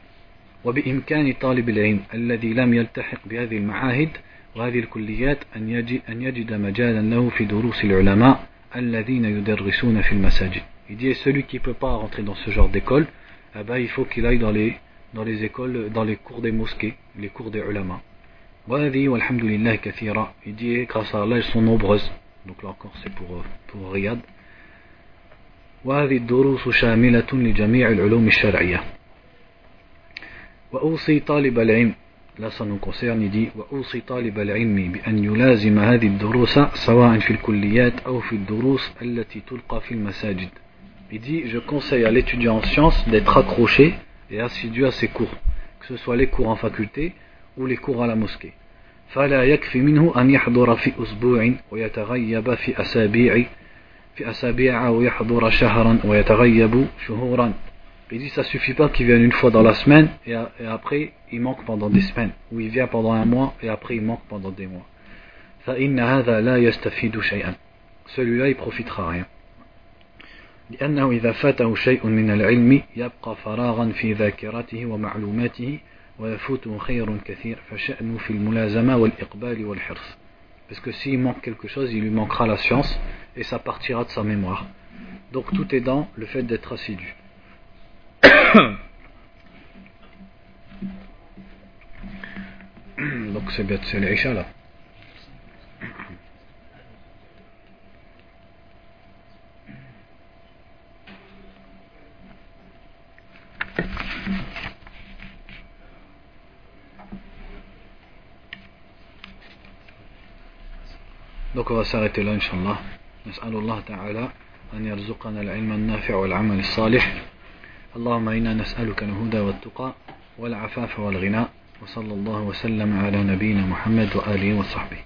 وبإمكان طالب العلم الذي لم يلتحق بهذه المعاهد وهذه الكليات أن يجد, أن يجد مجالا له في دروس العلماء الذين يدرسون في المساجد. Il dit celui qui ne peut pas rentrer dans ce genre d'école, eh ben, il faut qu'il aille dans les, dans les écoles, dans les cours des mosquées, les cours des ulama. وهذه والحمد لله كثيرة. Il dit grâce à Allah elles sont nombreuses. Donc là encore c'est pour, pour Riyad. وهذه الدروس شاملة لجميع العلوم الشرعية. وأوصي طالب العلم لا ça nous concerne il dit وأوصي طالب العلم بأن يلازم هذه الدروس سواء في الكليات أو في الدروس التي تلقى في المساجد il dit je conseille à l'étudiant en sciences d'être accroché et assidu à ses cours que ce soit les cours en faculté ou les cours à la mosquée فلا يكفي منه أن يحضر في أسبوع ويتغيب في أسابيع في أسابيع أو يحضر شهرا ويتغيب شهورا Il dit ça suffit pas qu'il vienne une fois dans la semaine et, et, après il manque pendant des semaines ou il vient pendant un mois et après il manque pendant des mois. Celui-là il profitera rien. لأنه إذا فاته شيء من العلم يبقى فراغا في ذاكرته ومعلوماته ويفوته خير كثير فشأنه في الملازمة والإقبال والحرص. Parce que s'il manque quelque chose, il lui manquera la science et ça partira de sa mémoire. Donc tout est dans le fait d'être assidu. Donc c'est bête, c'est l'Aïcha là. Donc on va s'arrêter là, Inch'Allah. نسأل الله تعالى أن يرزقنا العلم النافع والعمل الصالح اللهم إنا نسألك الهدى والتقى والعفاف والغنى وصلى الله وسلم على نبينا محمد وآله وصحبه